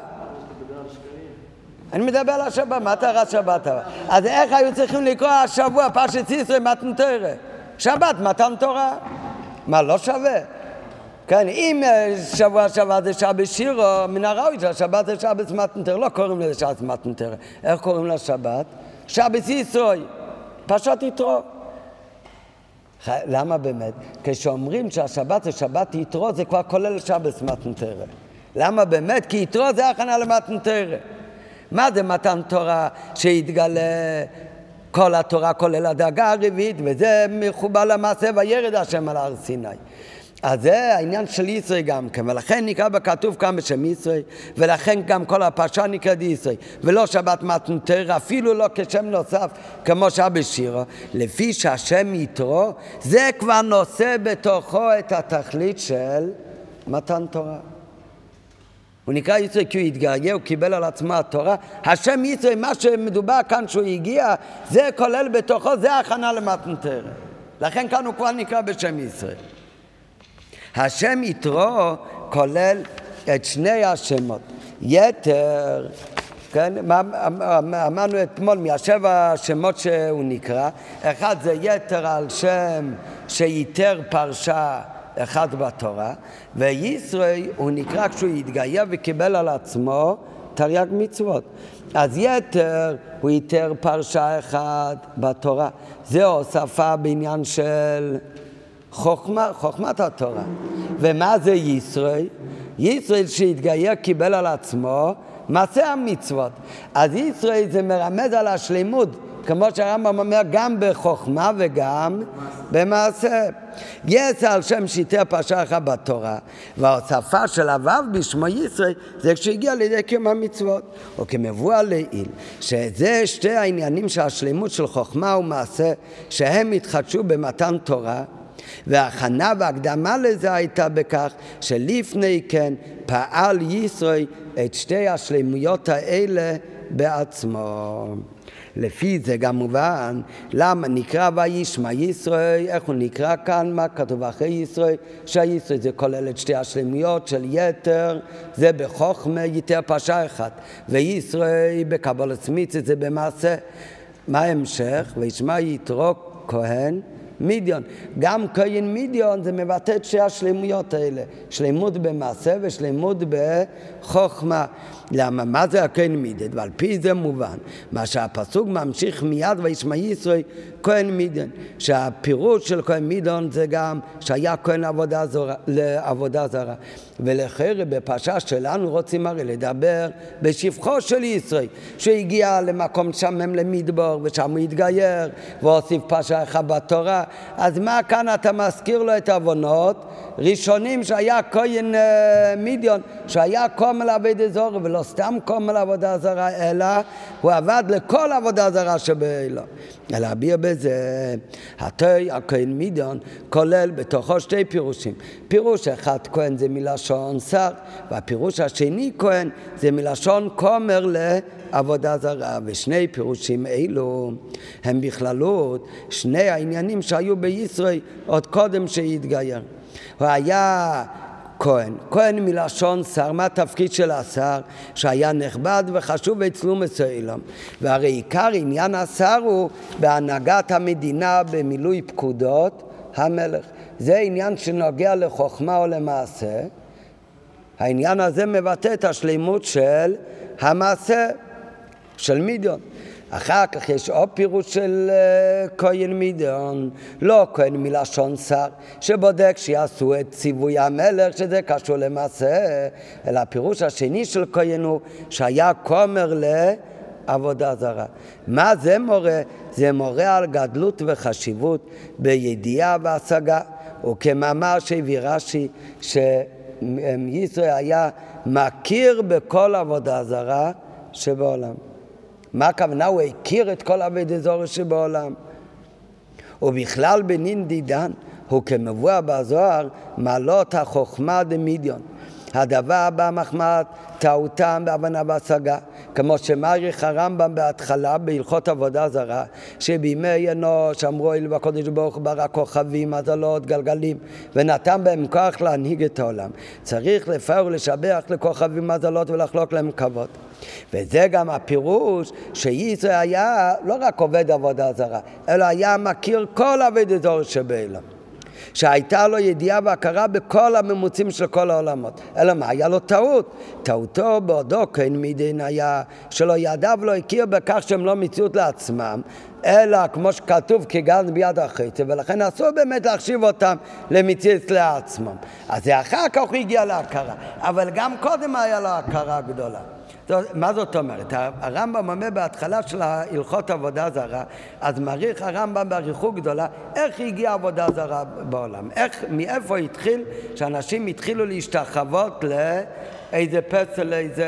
אני מדבר על השבת, מה תראה שבת? אז איך היו צריכים לקרוא השבוע פרשת ישראל מתנתרא? שבת מתן תורה. מה, לא שווה? כן, אם אה, שבוע שבת זה שבת שירו, מן הראוי שהשבת זה שבת מתנתר, לא קוראים לזה שבת מתנתר. איך קוראים לשבת? שבת ישראל, פרשת יתרו. למה באמת? כשאומרים שהשבת זה שבת יתרו, זה כבר כולל שבת מתנתר. למה באמת? כי יתרו זה הכנה למתנתר. מה זה מתן תורה שיתגלה כל התורה כולל הדאגה הרביעית, וזה מחובר למעשה וירד השם על הר סיני. אז זה העניין של ישראל גם כן, ולכן נקרא בכתוב כאן בשם ישראל, ולכן גם כל הפרשה נקראת ישראל, ולא שבת מתנתר, אפילו לא כשם נוסף כמו שהיה שירו, לפי שהשם יתרו, זה כבר נושא בתוכו את התכלית של מתן תורה. הוא נקרא ישראל כי הוא התגעגע, הוא קיבל על עצמו התורה. השם ישראל, מה שמדובר כאן שהוא הגיע, זה כולל בתוכו, זה הכנה למתנתר. לכן כאן הוא כבר נקרא בשם ישראל. השם יתרו כולל את שני השמות. יתר, כן, אמרנו אתמול מהשבע השמות שהוא נקרא, אחד זה יתר על שם שיתר פרשה אחד בתורה, וישראל הוא נקרא כשהוא התגייר וקיבל על עצמו תרי"ג מצוות. אז יתר הוא ייתר פרשה אחת בתורה. זה הוספה בעניין של חוכמה, חוכמת התורה. ומה זה ישראל? ישראל שהתגייר קיבל על עצמו מעשה המצוות. אז ישראל זה מרמז על השלימות, כמו שהרמב"ם אומר, גם בחוכמה וגם במעשה. יש על שם שיטה פרשה אחת בתורה, וההוספה של הוו בשמו ישראל זה כשהגיע לידי קיום המצוות. או כמבואר לעיל, שזה שתי העניינים של השלימות של חוכמה ומעשה, שהם התחדשו במתן תורה. וההכנה והקדמה לזה הייתה בכך שלפני כן פעל ישראל את שתי השלמויות האלה בעצמו. לפי זה גם מובן למה נקרא וישמע ישראל, איך הוא נקרא כאן, מה כתוב אחרי ישראל, שהישראל זה כולל את שתי השלמויות של יתר, זה בחוכמה יתר פרשה אחת, וישראל בקבלת עצמית זה במעשה. מה ההמשך? וישמע יתרו כהן מידיון. גם כהן מידיון זה מבטא את שתי השלמויות האלה, שלמות במעשה ושלמות בחוכמה. למה? מה זה הכהן מידד? ועל פי זה מובן, מה שהפסוק ממשיך מיד וישמע ישראל כהן מידן, שהפירוש של כהן מידון זה גם שהיה כהן לעבודה זרה, לעבודה זרה. ולכן בפרשה שלנו רוצים הרי לדבר בשבחו של ישראל, שהגיע למקום שמם למדבור ושם הוא התגייר והוסיף פרשה אחת בתורה, אז מה כאן אתה מזכיר לו את העוונות? ראשונים שהיה כהן אה, מידיון, שהיה קומל עבד אזור ולא סתם קומל עבודה זרה, אלא הוא עבד לכל עבודה זרה שבאלו. להביע בזה, התוי הכהן מידיון כולל בתוכו שתי פירושים. פירוש אחד כהן זה מלשון שר, והפירוש השני כהן זה מלשון כומר לעבודה זרה, ושני פירושים אלו הם בכללות שני העניינים שהיו בישראל עוד קודם שהתגייר. הוא היה כהן. כהן מלשון שר, מה התפקיד של השר? שהיה נכבד וחשוב אצלו מסוילום. והרי עיקר עניין השר הוא בהנהגת המדינה במילוי פקודות המלך. זה עניין שנוגע לחוכמה או למעשה. העניין הזה מבטא את השלימות של המעשה של מידיון. אחר כך יש עוד פירוש של uh, כהן מידיון, לא כהן מלשון שר, שבודק שיעשו את ציווי המלך, שזה קשור למעשה, אלא הפירוש השני של כהן הוא שהיה כומר לעבודה זרה. מה זה מורה? זה מורה על גדלות וחשיבות בידיעה והשגה. וכמאמר שהביא רש"י, שישראל היה מכיר בכל עבודה זרה שבעולם. מה הכוונה? הוא הכיר את כל אבי דזורי שבעולם. ובכלל בנין דידן הוא כמבואר בזוהר מעלות החוכמה דמידיון. הדבר הבא מחמאת טעותם בהבנה והשגה, כמו שמעריך הרמב"ם בהתחלה בהלכות עבודה זרה, שבימי אנוש אמרו אלו בקודש ברוך הוא ברא כוכבים, מזלות, גלגלים, ונתן בהם כוח להנהיג את העולם. צריך לפאר ולשבח לכוכבים מזלות ולחלוק להם כבוד. וזה גם הפירוש שישראל היה לא רק עובד עבודה זרה, אלא היה מכיר כל עבודת זור שבאלם. שהייתה לו ידיעה והכרה בכל הממוצים של כל העולמות. אלא מה? היה לו טעות. טעותו בעודו כן מדין היה שלא ידע ולא הכיר בכך שהם לא מציאות לעצמם, אלא כמו שכתוב כגן ביד החצי, ולכן אסור באמת להחשיב אותם למציאות לעצמם. אז אחר כך הוא הגיע להכרה, אבל גם קודם היה לו הכרה גדולה. מה זאת אומרת? הרמב"ם אומר בהתחלה של הלכות עבודה זרה, אז מעריך הרמב"ם באריכות גדולה איך הגיעה עבודה זרה בעולם, איך, מאיפה התחיל, שאנשים התחילו להשתחוות לאיזה פסל, לאיזה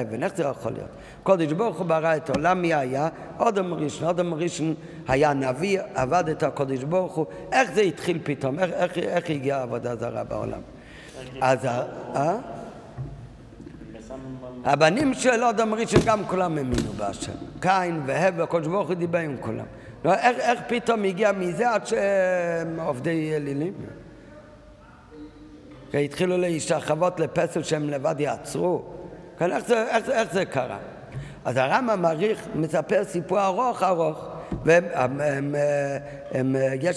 אבן, איך זה יכול להיות? קודש ברוך הוא ברא את העולם, מי היה? אודם ראשון, אודם ראשון היה נביא, עבד את הקודש ברוך הוא, איך זה התחיל פתאום, איך, איך, איך הגיעה עבודה זרה בעולם? אז, אה? הבנים של אדם ראשון גם כולם האמינו בהשם. קין והבל, הקדוש ברוך הוא דיבר עם כולם. לא, איך, איך פתאום הגיע מזה עד שהם עובדי אלילים? התחילו להשתחוות לפסל שהם לבד יעצרו. כן, איך, זה, איך, איך זה קרה? אז הרמב"ם מעריך, מספר סיפור ארוך ארוך, ויש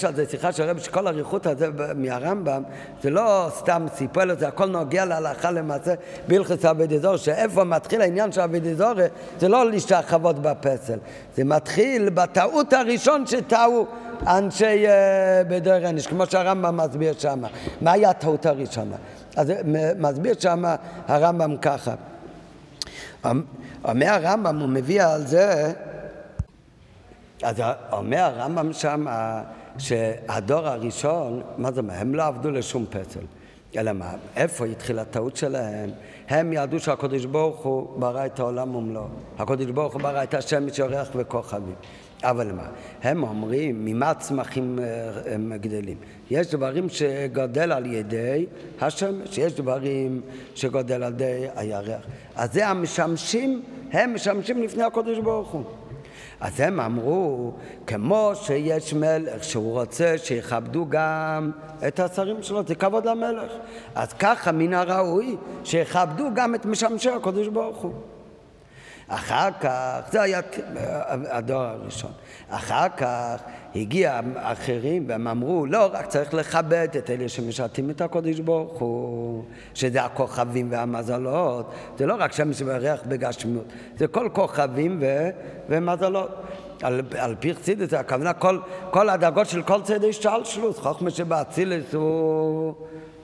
על זה שיחה של הרב שכל האריכות הזה מהרמב"ם זה לא סתם סיפור, אלא זה הכל נוגע להלכה למעשה בהלכס אבידיזור, שאיפה מתחיל העניין של אבידיזור זה לא להשתחוות בפסל, זה מתחיל בטעות הראשון שטעו אנשי אה, בדרך עניש, כמו שהרמב"ם מסביר שם. מהי הטעות הראשונה? אז מסביר שם הרמב"ם ככה. אומר הרמב"ם, הוא מביא על זה, אז אומר הרמב"ם שם שהדור הראשון, מה זה אומר? הם לא עבדו לשום פסל. אלא מה? איפה התחילה הטעות שלהם? הם ידעו שהקדוש ברוך הוא ברא את העולם ומלואו. הקדוש ברוך הוא ברא את השמש, יורח וכוכבים. אבל מה? הם אומרים, ממה צמחים אה, הם גדלים? יש דברים שגודל על ידי השמש, יש דברים שגודל על ידי הירח. אז זה המשמשים, הם משמשים לפני הקדוש ברוך הוא. אז הם אמרו, כמו שיש מלך שהוא רוצה שיכבדו גם את השרים שלו, זה כבוד למלך. אז ככה מן הראוי שיכבדו גם את משמשי הקדוש ברוך הוא. אחר כך, זה היה הדור הראשון. אחר כך הגיע אחרים והם אמרו, לא, רק צריך לכבד את אלה שמשרתים את הקודש ברוך הוא, שזה הכוכבים והמזלות, זה לא רק שמש וירח בגשמיות, זה כל כוכבים ו, ומזלות. על, על פי חסידס, הכוונה כל, כל הדאגות של כל צדי שלשלוס, חוכמה שבאצילס הוא...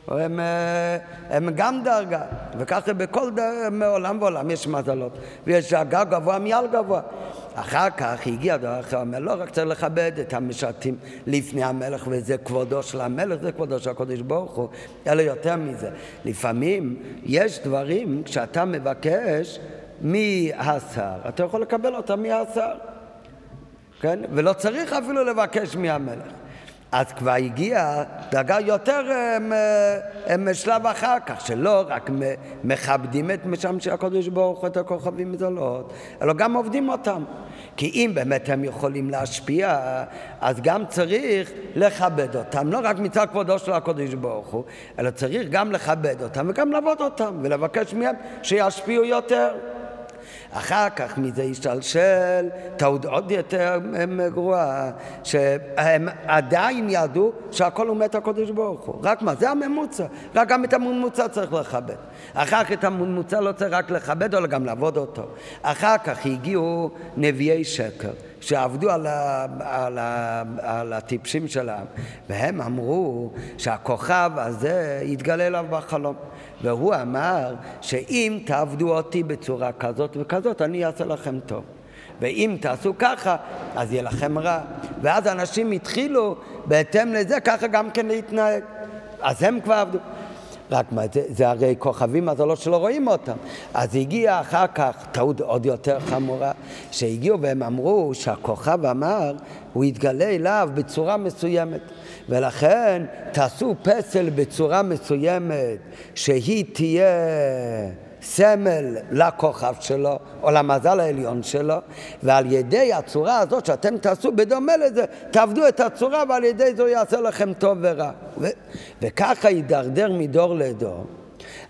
הם, אה, הם גם דרגה, וככה בכל דר, עולם ועולם יש מזלות, ויש דרגה גבוה מעל גבוה. אחר כך הגיע דבר אחר, אומר, לא רק צריך לכבד את המשרתים לפני המלך, וזה כבודו של המלך, זה כבודו של הקודש ברוך הוא, אלא יותר מזה. לפעמים יש דברים, כשאתה מבקש מהשר, אתה יכול לקבל אותם מהשר, כן? ולא צריך אפילו לבקש מהמלך. אז כבר הגיע דרגה יותר הם, הם שלב אחר כך, שלא רק מכבדים את משמשי הקודש ברוך הוא את הכוכבים מזולות, אלא גם עובדים אותם. כי אם באמת הם יכולים להשפיע, אז גם צריך לכבד אותם, לא רק מצד כבודו של הקודש ברוך הוא, אלא צריך גם לכבד אותם וגם לעבוד אותם ולבקש מהם שישפיעו יותר. אחר כך מזה השתלשל טעות עוד יותר גרועה, שהם עדיין ידעו שהכל הוא מת הקודש ברוך הוא. רק מה? זה הממוצע. רק גם את הממוצע צריך לכבד. אחר כך את הממוצע לא צריך רק לכבד, אלא גם לעבוד אותו. אחר כך הגיעו נביאי שקר. שעבדו על, ה, על, ה, על הטיפשים שלהם, והם אמרו שהכוכב הזה יתגלה אליו בחלום. והוא אמר שאם תעבדו אותי בצורה כזאת וכזאת, אני אעשה לכם טוב. ואם תעשו ככה, אז יהיה לכם רע. ואז אנשים התחילו בהתאם לזה ככה גם כן להתנהג. אז הם כבר עבדו. רק מה, זה, זה הרי כוכבים, אז לא שלא רואים אותם. אז הגיע אחר כך טעות עוד יותר חמורה, שהגיעו והם אמרו שהכוכב אמר, הוא יתגלה אליו בצורה מסוימת. ולכן תעשו פסל בצורה מסוימת, שהיא תהיה סמל לכוכב שלו, או למזל העליון שלו, ועל ידי הצורה הזאת שאתם תעשו בדומה לזה, תעבדו את הצורה ועל ידי זה יעשה לכם טוב ורע. ו- וככה יידרדר מדור לדור.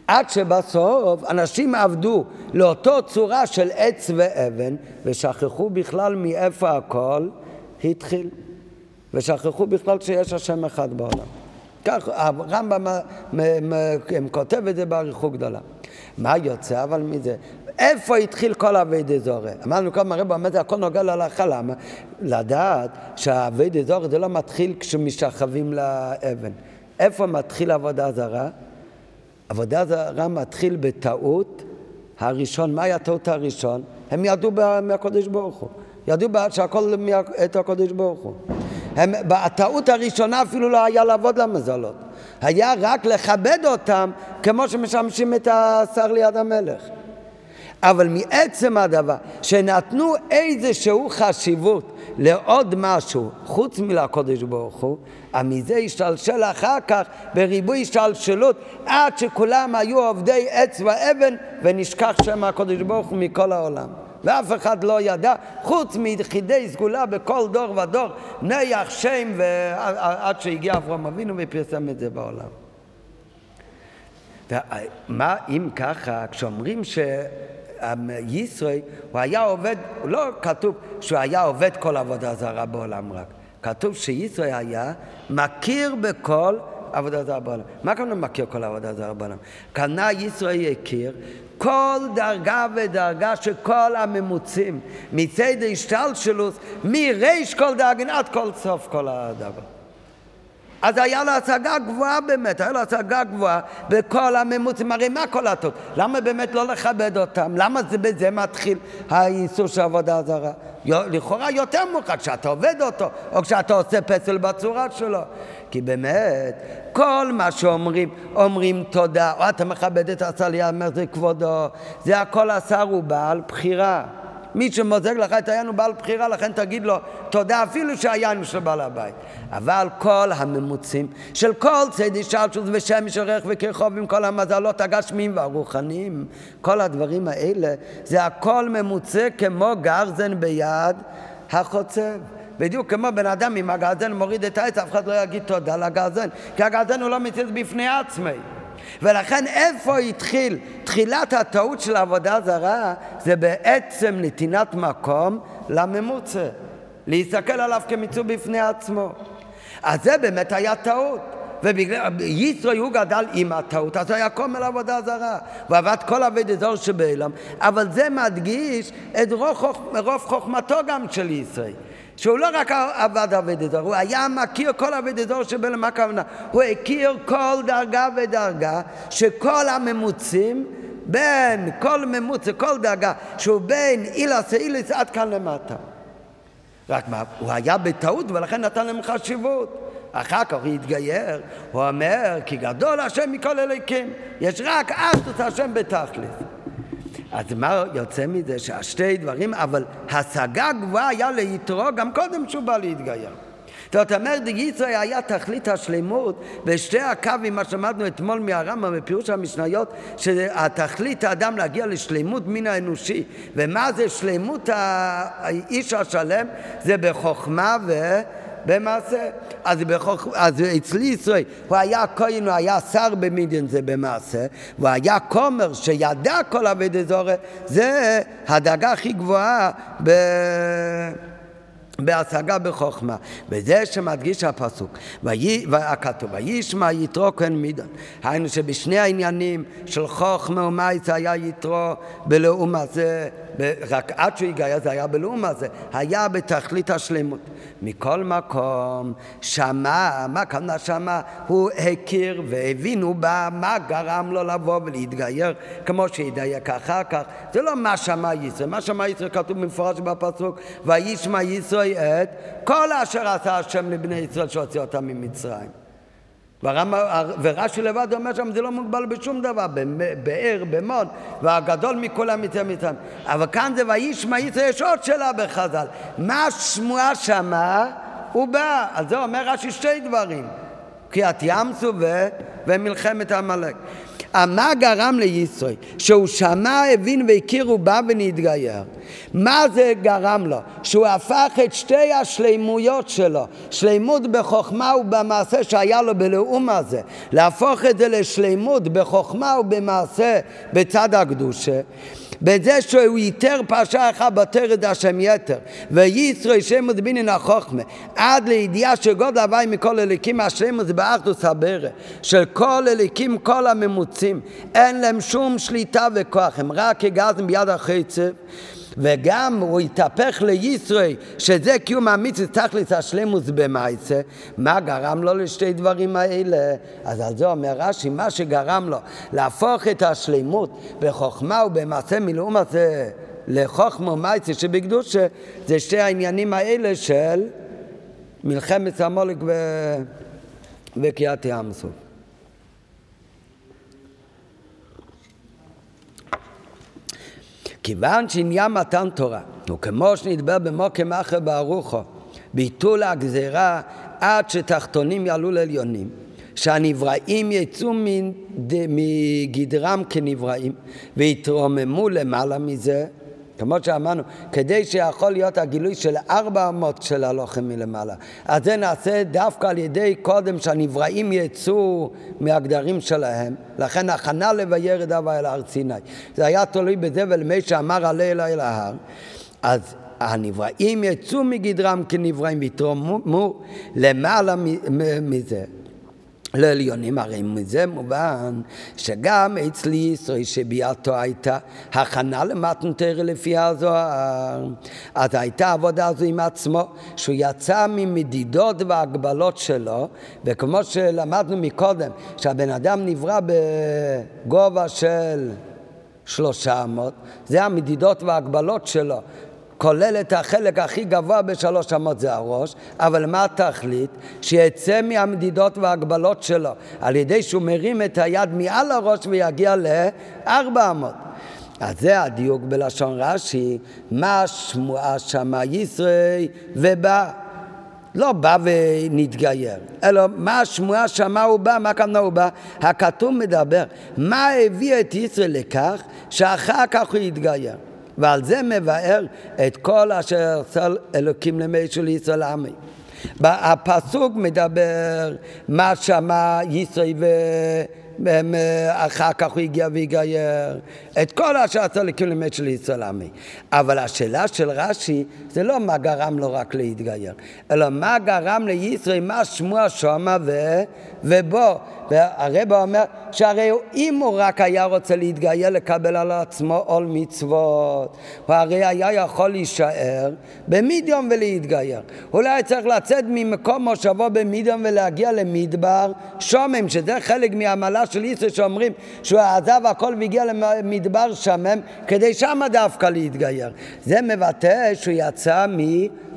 עד שבסוף אנשים עבדו לאותו צורה של עץ ואבן ושכחו בכלל מאיפה הכל התחיל. ושכחו בכלל שיש השם אחד בעולם. כך הרמב"ם כותב את זה באריכות גדולה. מה יוצא אבל מזה? איפה התחיל כל אבי דזורי? אמרנו קודם הרב אומר הכל נוגע להלכה, למה? לדעת שהאבי דזורי זה לא מתחיל כשמשתחווים לאבן. איפה מתחיל עבודה זרה? עבודה זרה מתחיל בטעות הראשון. מהי הטעות הראשון? הם ידעו מהקודש ברוך הוא. ידעו שהכל את הקודש ברוך הוא. הם, בטעות הראשונה אפילו לא היה לעבוד למזלות. היה רק לכבד אותם כמו שמשמשים את השר ליד המלך. אבל מעצם הדבר שנתנו איזשהו חשיבות לעוד משהו חוץ מלקודש ברוך הוא, מזה השתלשל אחר כך בריבוי השתלשלות עד שכולם היו עובדי עץ ואבן ונשכח שם הקודש ברוך הוא מכל העולם. ואף אחד לא ידע, חוץ מיחידי סגולה בכל דור ודור, נייח שם ועד שהגיע אברהם אבינו ופרסם את זה בעולם. מה אם ככה, כשאומרים ש... ישראל, הוא היה עובד, לא כתוב שהוא היה עובד כל עבודה זרה בעולם רק. כתוב שישראל היה מכיר בכל עבודה זרה בעולם. מה הכוונה מכיר כל עבודה זרה בעולם? כנ"ל ישראל הכיר כל דרגה ודרגה של כל הממוצים מצד השתלשלות מריש כל דרגן עד כל סוף כל הדרגות. אז היה לו השגה גבוהה באמת, היה לו השגה גבוהה בכל הממוצים, הרי מה כל הטוב? למה באמת לא לכבד אותם? למה זה בזה מתחיל האיסור של עבודה זרה? לכאורה יותר מוכר כשאתה עובד אותו, או כשאתה עושה פסל בצורה שלו. כי באמת, כל מה שאומרים, אומרים תודה, או אתה מכבד את הסליה, אומר זה כבודו, זה הכל השר הוא בעל בחירה. מי שמוזג לך את היין הוא בעל בחירה, לכן תגיד לו תודה אפילו שהיין הוא של בעל הבית. אבל כל הממוצים של כל צדי שלשוס ושמש ערך וכרחוב עם כל המזלות הגשמיים והרוחניים, כל הדברים האלה, זה הכל ממוצה כמו גרזן ביד החוצב. בדיוק כמו בן אדם אם הגרזן מוריד את העץ, אף אחד לא יגיד תודה לגרזן, כי הגרזן הוא לא מציץ בפני עצמי. ולכן איפה התחיל תחילת הטעות של עבודה זרה? זה בעצם נתינת מקום לממוצע. להסתכל עליו כמיצוב בפני עצמו. אז זה באמת היה טעות. יצרו הוא גדל עם הטעות, אז הוא היה קומל עבודה זרה, ועבד כל אבי אזור שבעולם, אבל זה מדגיש את רוב חוכמתו גם של ישראל. שהוא לא רק עבד עבד אזור, הוא היה מכיר כל עבד אזור שבאלה, מה הכוונה? הוא הכיר כל דרגה ודרגה, שכל הממוצים בין כל ממוצע, כל דרגה, שהוא בין אילס ואילס עד כאן למטה. רק מה, הוא היה בטעות ולכן נתן להם חשיבות. אחר כך הוא התגייר, הוא אומר, כי גדול השם מכל אליקים, יש רק אחדות השם בתכלית. אז מה יוצא מזה? שהשתי דברים, אבל השגה גבוהה היה ליתרו גם קודם שהוא בא להתגייר. זאת אומרת, גיצרי היה תכלית השלמות בשתי הקווים, מה שלמדנו אתמול מהרמב"ם בפירוש המשניות, שהתכלית האדם להגיע לשלמות מן האנושי. ומה זה שלמות האיש השלם? זה בחוכמה ו... במעשה. אז, בחוכ... אז אצלי ישראל, הוא היה כהן, הוא היה שר במדיין, זה במעשה, והוא היה כומר שידע כל אבי דזורי, זה הדאגה הכי גבוהה ב... בהשגה בחוכמה, וזה שמדגיש הפסוק, והכתוב, וישמע יתרו כהן מידון, היינו שבשני העניינים של חוכמה ומייס היה יתרו בלאום הזה, רק עד שהוא הגיע זה היה בלאום הזה, היה בתכלית השלמות. מכל מקום, שמע, מה כמובן שמע? הוא הכיר והבין, הוא בא, מה גרם לו לבוא ולהתגייר כמו שידייק אחר כך. זה לא מה שמע ישראל, מה שמע ישראל כתוב במפורש בפסוק, וישמע ישראל את כל אשר עשה השם לבני ישראל שהוציא אותם ממצרים. ורש"י לבד אומר שם, זה לא מוגבל בשום דבר, באר, במון, והגדול מכולם יצא מצרים. אבל כאן זה וישמע ישראל, יש עוד שאלה בחז"ל. מה שמועה שמה? הוא בא. על זה אומר רש"י שתי דברים. קריאת ים סוף ומלחמת עמלק. מה גרם לישראל? שהוא שמע, הבין והכיר, הוא בא ונתגייר. מה זה גרם לו? שהוא הפך את שתי השלימויות שלו, שלימות בחוכמה ובמעשה שהיה לו בלאום הזה, להפוך את זה לשלימות בחוכמה ובמעשה בצד הקדושה. בזה שהוא ייתר פרשה אחת בתרד השם יתר. ויישרו שם ודבינין החוכמה עד לידיעה שגודל הוואי מכל אליקים השם זה באחדוס הברה של כל אליקים כל הממוצים. אין להם שום שליטה וכוח. הם רק הגזים ביד החצב וגם הוא התהפך לישראל, שזה קיום המצווה תכלית השלמוס במעשה, מה גרם לו לשתי דברים האלה? אז על זה אומר רש"י, מה שגרם לו להפוך את השלמות בחוכמה ובמעשה מילאום הזה לחוכמה ומעשה שבקדושה, זה שתי העניינים האלה של מלחמת המולק ו... וקריאת ים סוף. כיוון שעניין מתן תורה הוא כמו שנדבר במוקם אחר ברוחו ביטול הגזירה עד שתחתונים יעלו לעליונים שהנבראים יצאו מגדרם כנבראים ויתרוממו למעלה מזה כמו שאמרנו, כדי שיכול להיות הגילוי של ארבע אמות של הלוחם מלמעלה. אז זה נעשה דווקא על ידי קודם שהנבראים יצאו מהגדרים שלהם, לכן הכנה ל"וירד אבה אל הר סיני". זה היה תלוי בזה ולמי שאמר עלה אל ההר. אז הנבראים יצאו מגדרם כנבראים ויתרמו למעלה מזה. לעליונים, הרי מזה מובן שגם אצלי ישראל שביאתו הייתה הכנה למתנתר לפי הזוהר. אז הייתה עבודה הזו עם עצמו, שהוא יצא ממדידות והגבלות שלו, וכמו שלמדנו מקודם, שהבן אדם נברא בגובה של שלושה אמות, זה המדידות וההגבלות שלו. כולל את החלק הכי גבוה בשלוש אמות זה הראש, אבל מה התכלית? שיצא מהמדידות וההגבלות שלו, על ידי שהוא מרים את היד מעל הראש ויגיע לארבע אמות. אז זה הדיוק בלשון רש"י, מה שמועה שמה ישראל ובא. לא בא ונתגייר, אלא מה השמועה שמע הוא בא, מה כמובן הוא בא? הכתוב מדבר, מה הביא את ישראל לכך שאחר כך הוא יתגייר. ועל זה מבאר את כל אשר עשה אלוקים למי של ישראל עמי. הפסוק מדבר מה שמע ישראל ו... אחר כך הוא הגיע והגייר את כל אשר עשה לקיומט של ישראל עמי. אבל השאלה של רש"י זה לא מה גרם לו רק להתגייר, אלא מה גרם לישראל, מה שמוע שומע ו... ובו. והרב אומר שהרי אם הוא רק היה רוצה להתגייר לקבל על עצמו עול מצוות, הוא הרי היה יכול להישאר במדיום ולהתגייר. אולי צריך לצאת ממקום מושבו במדיום ולהגיע למדבר שומם, שזה חלק מהעמלה של ישראל שאומרים שהוא עזב הכל והגיע למדבר שמם כדי שמה דווקא להתגייר. זה מבטא שהוא יצא מ...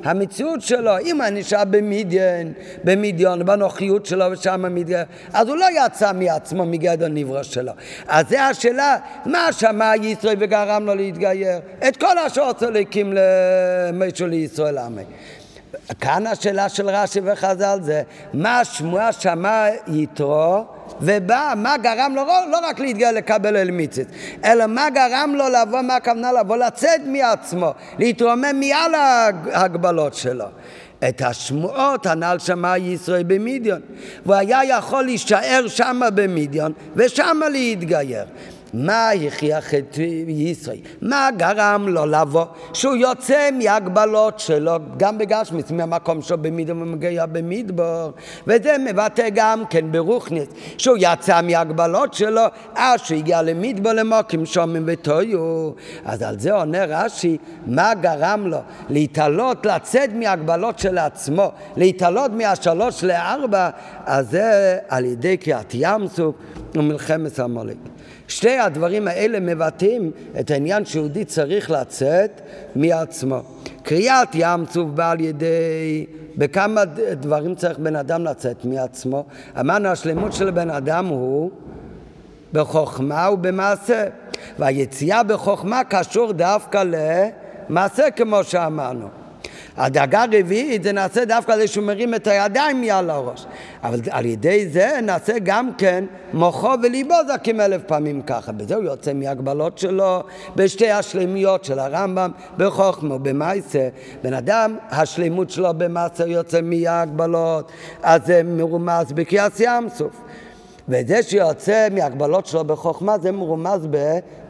המציאות שלו, אם אני נשאר במדיין, במדיון, בנוחיות שלו ושם מדיין, אז הוא לא יצא מעצמו מגדר נברא שלו. אז זה השאלה, מה שמע ישראל וגרם לו להתגייר? את כל השעות הליקים למישהו לישראל עמי. כאן השאלה של רש"י וחז"ל זה, מה שמוע שמע יתרו ובא, מה גרם לו לא, לא רק להתגלה לקבל אל מיציץ, אלא מה גרם לו לבוא, מה הכוונה לבוא, לצאת מעצמו, להתרומם מעל ההגבלות שלו. את השמועות הנ"ל שמע ישראל במדיון, והוא היה יכול להישאר שמה במדיון ושמה להתגייר. מה הכריח את ישראל? מה גרם לו לבוא? שהוא יוצא מהגבלות שלו, גם בגשמיץ, מהמקום שלו במדבר ומגיע במדבר, וזה מבטא גם כן ברוכניס, שהוא יצא מהגבלות שלו, אז שהוא הגיע למדבר למוקים שומים וטויו. אז על זה עונה רש"י, מה גרם לו להתעלות, לצאת מהגבלות של עצמו, להתעלות מהשלוש לארבע, אז זה על ידי קריאת ים סוף ומלחמת המולק. שתי הדברים האלה מבטאים את העניין שיהודי צריך לצאת מעצמו. קריאת ים צוף בא על ידי, בכמה דברים צריך בן אדם לצאת מעצמו. אמרנו השלמות של בן אדם הוא בחוכמה ובמעשה. והיציאה בחוכמה קשור דווקא למעשה כמו שאמרנו. הדאגה הרביעית זה נעשה דווקא על זה שהוא מרים את הידיים מעל הראש. אבל על ידי זה נעשה גם כן מוחו וליבו זקים אלף פעמים ככה. בזה הוא יוצא מהגבלות שלו בשתי השלמיות של הרמב"ם, בחוכמה ובמעשה. בן אדם, השלמות שלו במעשה יוצא מהגבלות, אז זה מרומז בקריאת ים סוף. וזה שיוצא מהגבלות שלו בחוכמה זה מרומז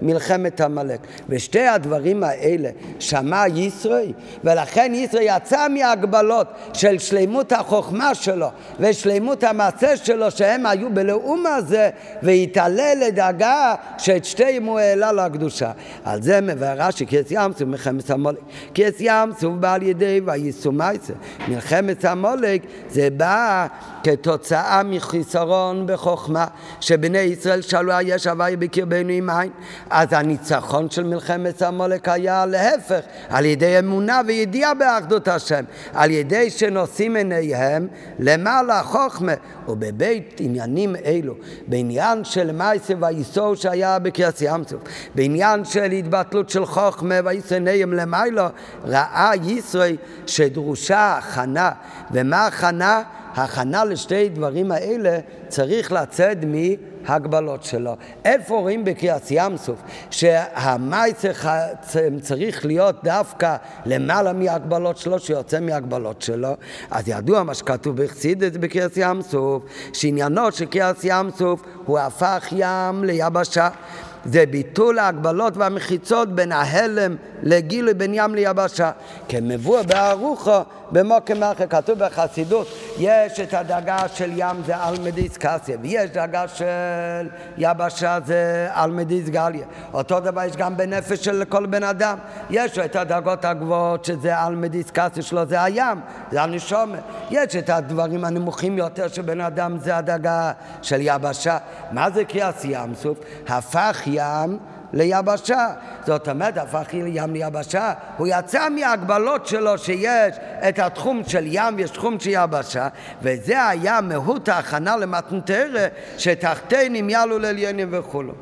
במלחמת עמלק. ושתי הדברים האלה שמע ישראל, ולכן ישראל יצא מהגבלות של שלמות החוכמה שלו ושלמות המעשה שלו שהם היו בלאום הזה והתעלה לדאגה שאת שתיהם הוא העלה לקדושה. על זה מבאר רש"י ים סוף מלחמת עמלק. כי ים סוף בא על ידי וייסו מייסה. מלחמת עמלק זה בא כתוצאה מחיסרון בחוכמה. חוכמה שבני ישראל שאלו היש הווי בקרבנו עם עין אז הניצחון של מלחמת עמלק היה להפך על ידי אמונה וידיעה באחדות השם על ידי שנושאים עיניהם למעלה חוכמה ובבית עניינים אלו בעניין של מייסה והאיסור שהיה בקריאת ים סוף בעניין של התבטלות של חוכמה ויסעיניהם למעלה ראה ישראל שדרושה הכנה ומה הכנה? הכנה לשתי דברים האלה צריך לצאת מהגבלות שלו. איפה רואים בקריאת ים סוף שהמייצר צריך להיות דווקא למעלה מהגבלות שלו, שיוצא מהגבלות שלו? אז ידוע מה שכתוב בחסידת בקריאת ים סוף, שעניינו של קריאת ים סוף הוא הפך ים ליבשה. זה ביטול ההגבלות והמחיצות בין ההלם לגילוי בין ים ליבשה. כמבוא בארוחו במוקם אחר, כתוב בחסידות, יש את הדאגה של ים זה אלמדיס קסיה, ויש דאגה של יבשה זה אלמדיס גליה. אותו דבר יש גם בנפש של כל בן אדם. יש את הדאגות הגבוהות שזה אלמדיס קסיה שלו, זה הים, זה הנשומת. יש את הדברים הנמוכים יותר של בן אדם, זה הדאגה של יבשה. מה זה קריאת ים סוף? הפך ים ליבשה. זאת אומרת, הפך ים ליבשה, הוא יצא מההגבלות שלו שיש את התחום של ים, יש תחום של יבשה, וזה היה מהות ההכנה למתנתרא, שתחתינים יעלו לעליינים וכולו.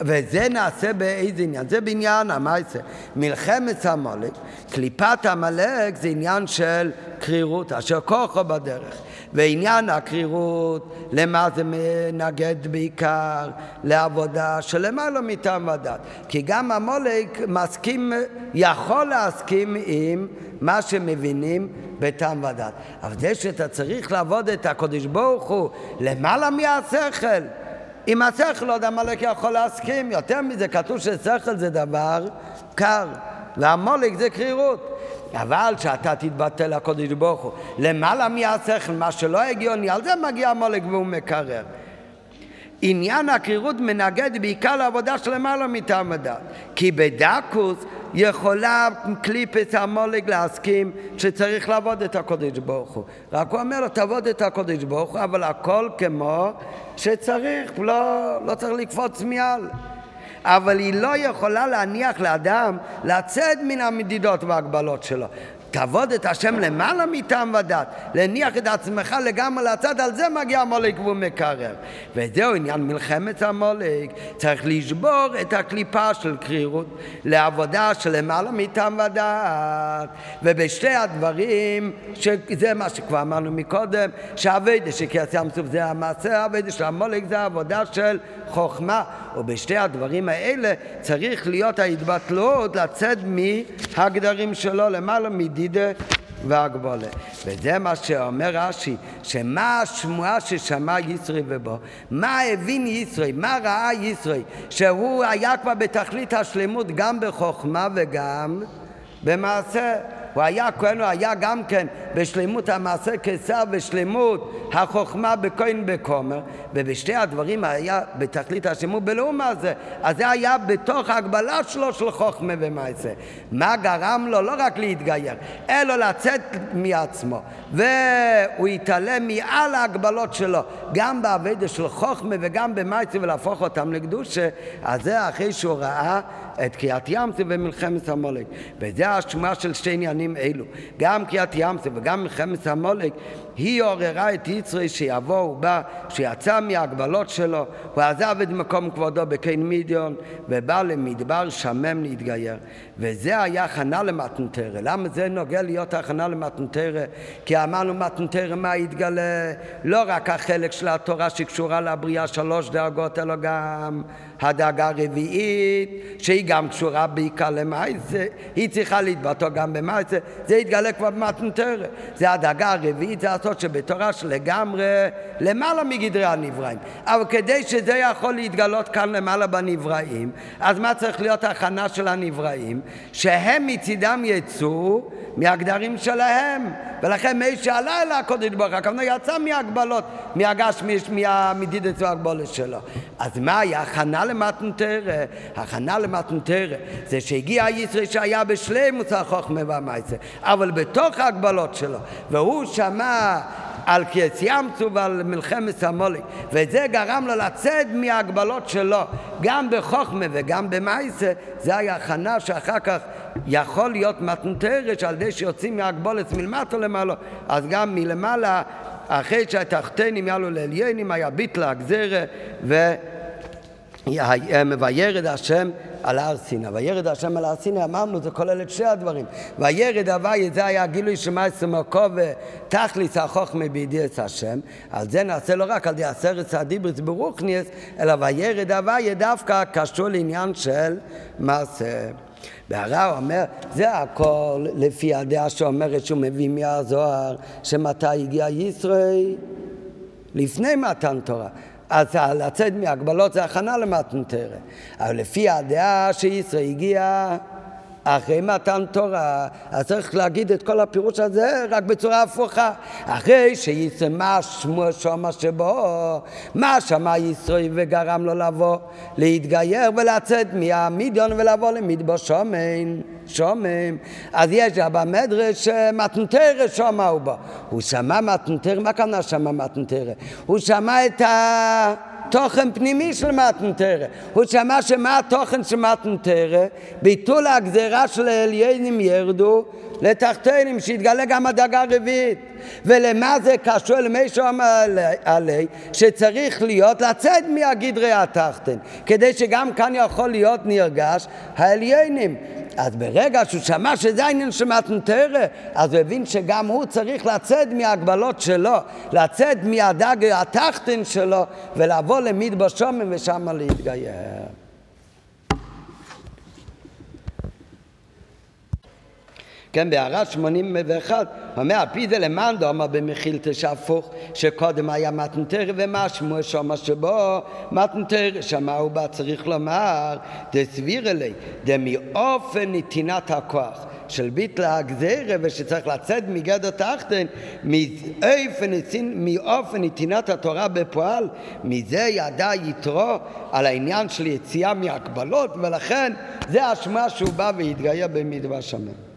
וזה נעשה באיזה עניין? זה בעניין המעשה. מלחמת עמלק, קליפת עמלק זה עניין של קרירות, אשר כוחו בדרך. ועניין הקרירות, למה זה מנגד בעיקר? לעבודה שלמעלה מטעם ודת. כי גם המולק מסכים, יכול להסכים עם מה שמבינים בטעם ודת. אבל זה שאתה צריך לעבוד את הקודש ברוך הוא למעלה מהשכל, עם השכל עוד המולק יכול להסכים. יותר מזה, כתוב ששכל זה דבר קר, והמולק זה קרירות. אבל שאתה תתבטל לקודש ברוך הוא למעלה מהשכל, מה שלא הגיוני, על זה מגיע המולק והוא מקרר. עניין הקרירות מנגד בעיקר לעבודה של למעלה מטעם הדת. כי בדקוס יכולה קליפס המולג להסכים שצריך לעבוד את הקודש ברוך הוא. רק הוא אומר לו, תעבוד את הקודש ברוך הוא, אבל הכל כמו שצריך, לא, לא צריך לקפוץ מעל. אבל היא לא יכולה להניח לאדם לצאת מן המדידות וההגבלות שלו. תעבוד את השם למעלה מטעם ודת, להניח את עצמך לגמרי לצד, על זה מגיע המולק והוא מקרר. וזהו עניין מלחמת המולק, צריך לשבור את הקליפה של קרירות לעבודה של למעלה מטעם ודת. ובשתי הדברים, שזה מה שכבר אמרנו מקודם, שהאביידה שקריאת ים סוף זה המעשה, האביידה של המולק זה העבודה של חוכמה. ובשתי הדברים האלה צריך להיות ההתבטלות לצאת מהגדרים שלו למעלה מדידה והגבולה. וזה מה שאומר רש"י, שמה השמועה ששמע ישרי ובו, מה הבין ישרי, מה ראה ישרי, שהוא היה כבר בתכלית השלמות גם בחוכמה וגם במעשה. הוא היה כהן, הוא היה גם כן בשלמות המעשה כשר ושלמות החוכמה בכהן בכומר, ובשתי הדברים היה בתכלית השלמות בלעומה זה. אז זה היה בתוך ההגבלה שלו של חוכמה ומעשה. מה גרם לו לא רק להתגייר, אלא לצאת מעצמו. והוא התעלם מעל ההגבלות שלו, גם בעבודה של חוכמה וגם במעשה ולהפוך אותם לקדושה. אז זה אחרי שהוא ראה את קריאת ים ומלחמת המולק. וזה השמועה של שתי עניינים אלו. גם קריאת ים וגם מלחמת המולק היא עוררה את יצרי שיבוא, הוא בא, שיצא מההגבלות שלו, הוא עזב את מקום כבודו בקיין מידיון, ובא למדבר שמם להתגייר. וזה היה הכנה למתנתרא. למה זה נוגע להיות הכנה למתנתרא? כי אמרנו מתנתרא מה יתגלה? לא רק החלק של התורה שקשורה לבריאה שלוש דאגות, אלא גם הדאגה הרביעית, שהיא גם קשורה בעיקר למעשה, היא צריכה להתבטא גם במעשה, זה יתגלה כבר במתנתרא. זה הדאגה הרביעית, זה לעשות שבתורה שלגמרי למעלה מגדרי הנבראים. אבל כדי שזה יכול להתגלות כאן למעלה בנבראים, אז מה צריך להיות ההכנה של הנבראים? שהם מצידם יצאו מהגדרים שלהם. ולכן מי שעלה אל הקודש ברוך הוא, הכוונה יצא מהגבלות, מהגש, מהמדידת והגבולת שלו. אז מה היה? הכנה למתנתרא. הכנה למתנתרא זה שהגיע ישראל שהיה בשלימוס החוכמה והמעשה, אבל בתוך ההגבלות שלו, והוא שמע על קייס ימצו ועל מלחמת המולק וזה גרם לו לצאת מההגבלות שלו גם בחוכמה וגם במעשה זה היה הכנה שאחר כך יכול להיות מתנתרת שעל ידי שיוצאים מהגבולת מלמטה למעלה אז גם מלמעלה אחרי שהתחתנים יעלו לעליינים היה ביטלה הגזרה ו... וירד השם על הר סיני. וירד השם על הר סיני, אמרנו, זה כולל את שני הדברים. וירד הווי, זה היה גילוי שמאי מקו ותכליס החוכמה בידיעת השם. על זה נעשה לא רק על ידי עשרת הדיברס ברוכניאס, אלא וירד הווי דווקא קשור לעניין של מעשה. והרב אומר, זה הכל לפי הדעה שאומרת שהוא מביא מהזוהר, שמתי הגיע ישראל? לפני מתן תורה. אז לצאת מהגבלות זה הכנה למתנתרא. אבל לפי הדעה שישראל הגיע אחרי מתן תורה, אז צריך להגיד את כל הפירוש הזה רק בצורה הפוכה. אחרי שישראל מה שמו שמה שבו, מה שמע ישראל וגרם לו לבוא, להתגייר ולצאת מהמידיון ולבוא למדבר שומן, שומם. אז יש במדרש מתנתרא שומע הוא בו. הוא שמע מתנתרא, מה כוונה שמע מתנתרא? הוא שמע את ה... תוכן פנימי של מתנתרא. הוא שמע שמה התוכן של מתנתרא? ביטול הגזירה של העליינים ירדו לתחתינים, שיתגלה גם הדאגה הרביעית. ולמה זה קשור? למי שאומר עלי, שצריך להיות לצאת מהגדרי התחתן, כדי שגם כאן יכול להיות נרגש העליינים. אז ברגע שהוא שמע שזה העניין של מתנתרא, אז הוא הבין שגם הוא צריך לצאת מההגבלות שלו, לצאת מהדג התחתן שלו, ולבוא למדבר שומן ושם להתגייר. כן, בהערה 81, אומר, על פי זה למאן דאמר במחילתא שהפוך, שקודם היה מתנתרא ומה שמו שמה שבו מתנתרא, שמה הוא בא צריך לומר, דסביר אלי, דמאופן נתינת הכוח. של ביטלה הגזירה ושצריך לצאת מגדר תחתן מאופן נתינת התורה בפועל מזה ידע יתרו על העניין של יציאה מהגבלות ולכן זה השמע שהוא בא והתגייר במדבר שמן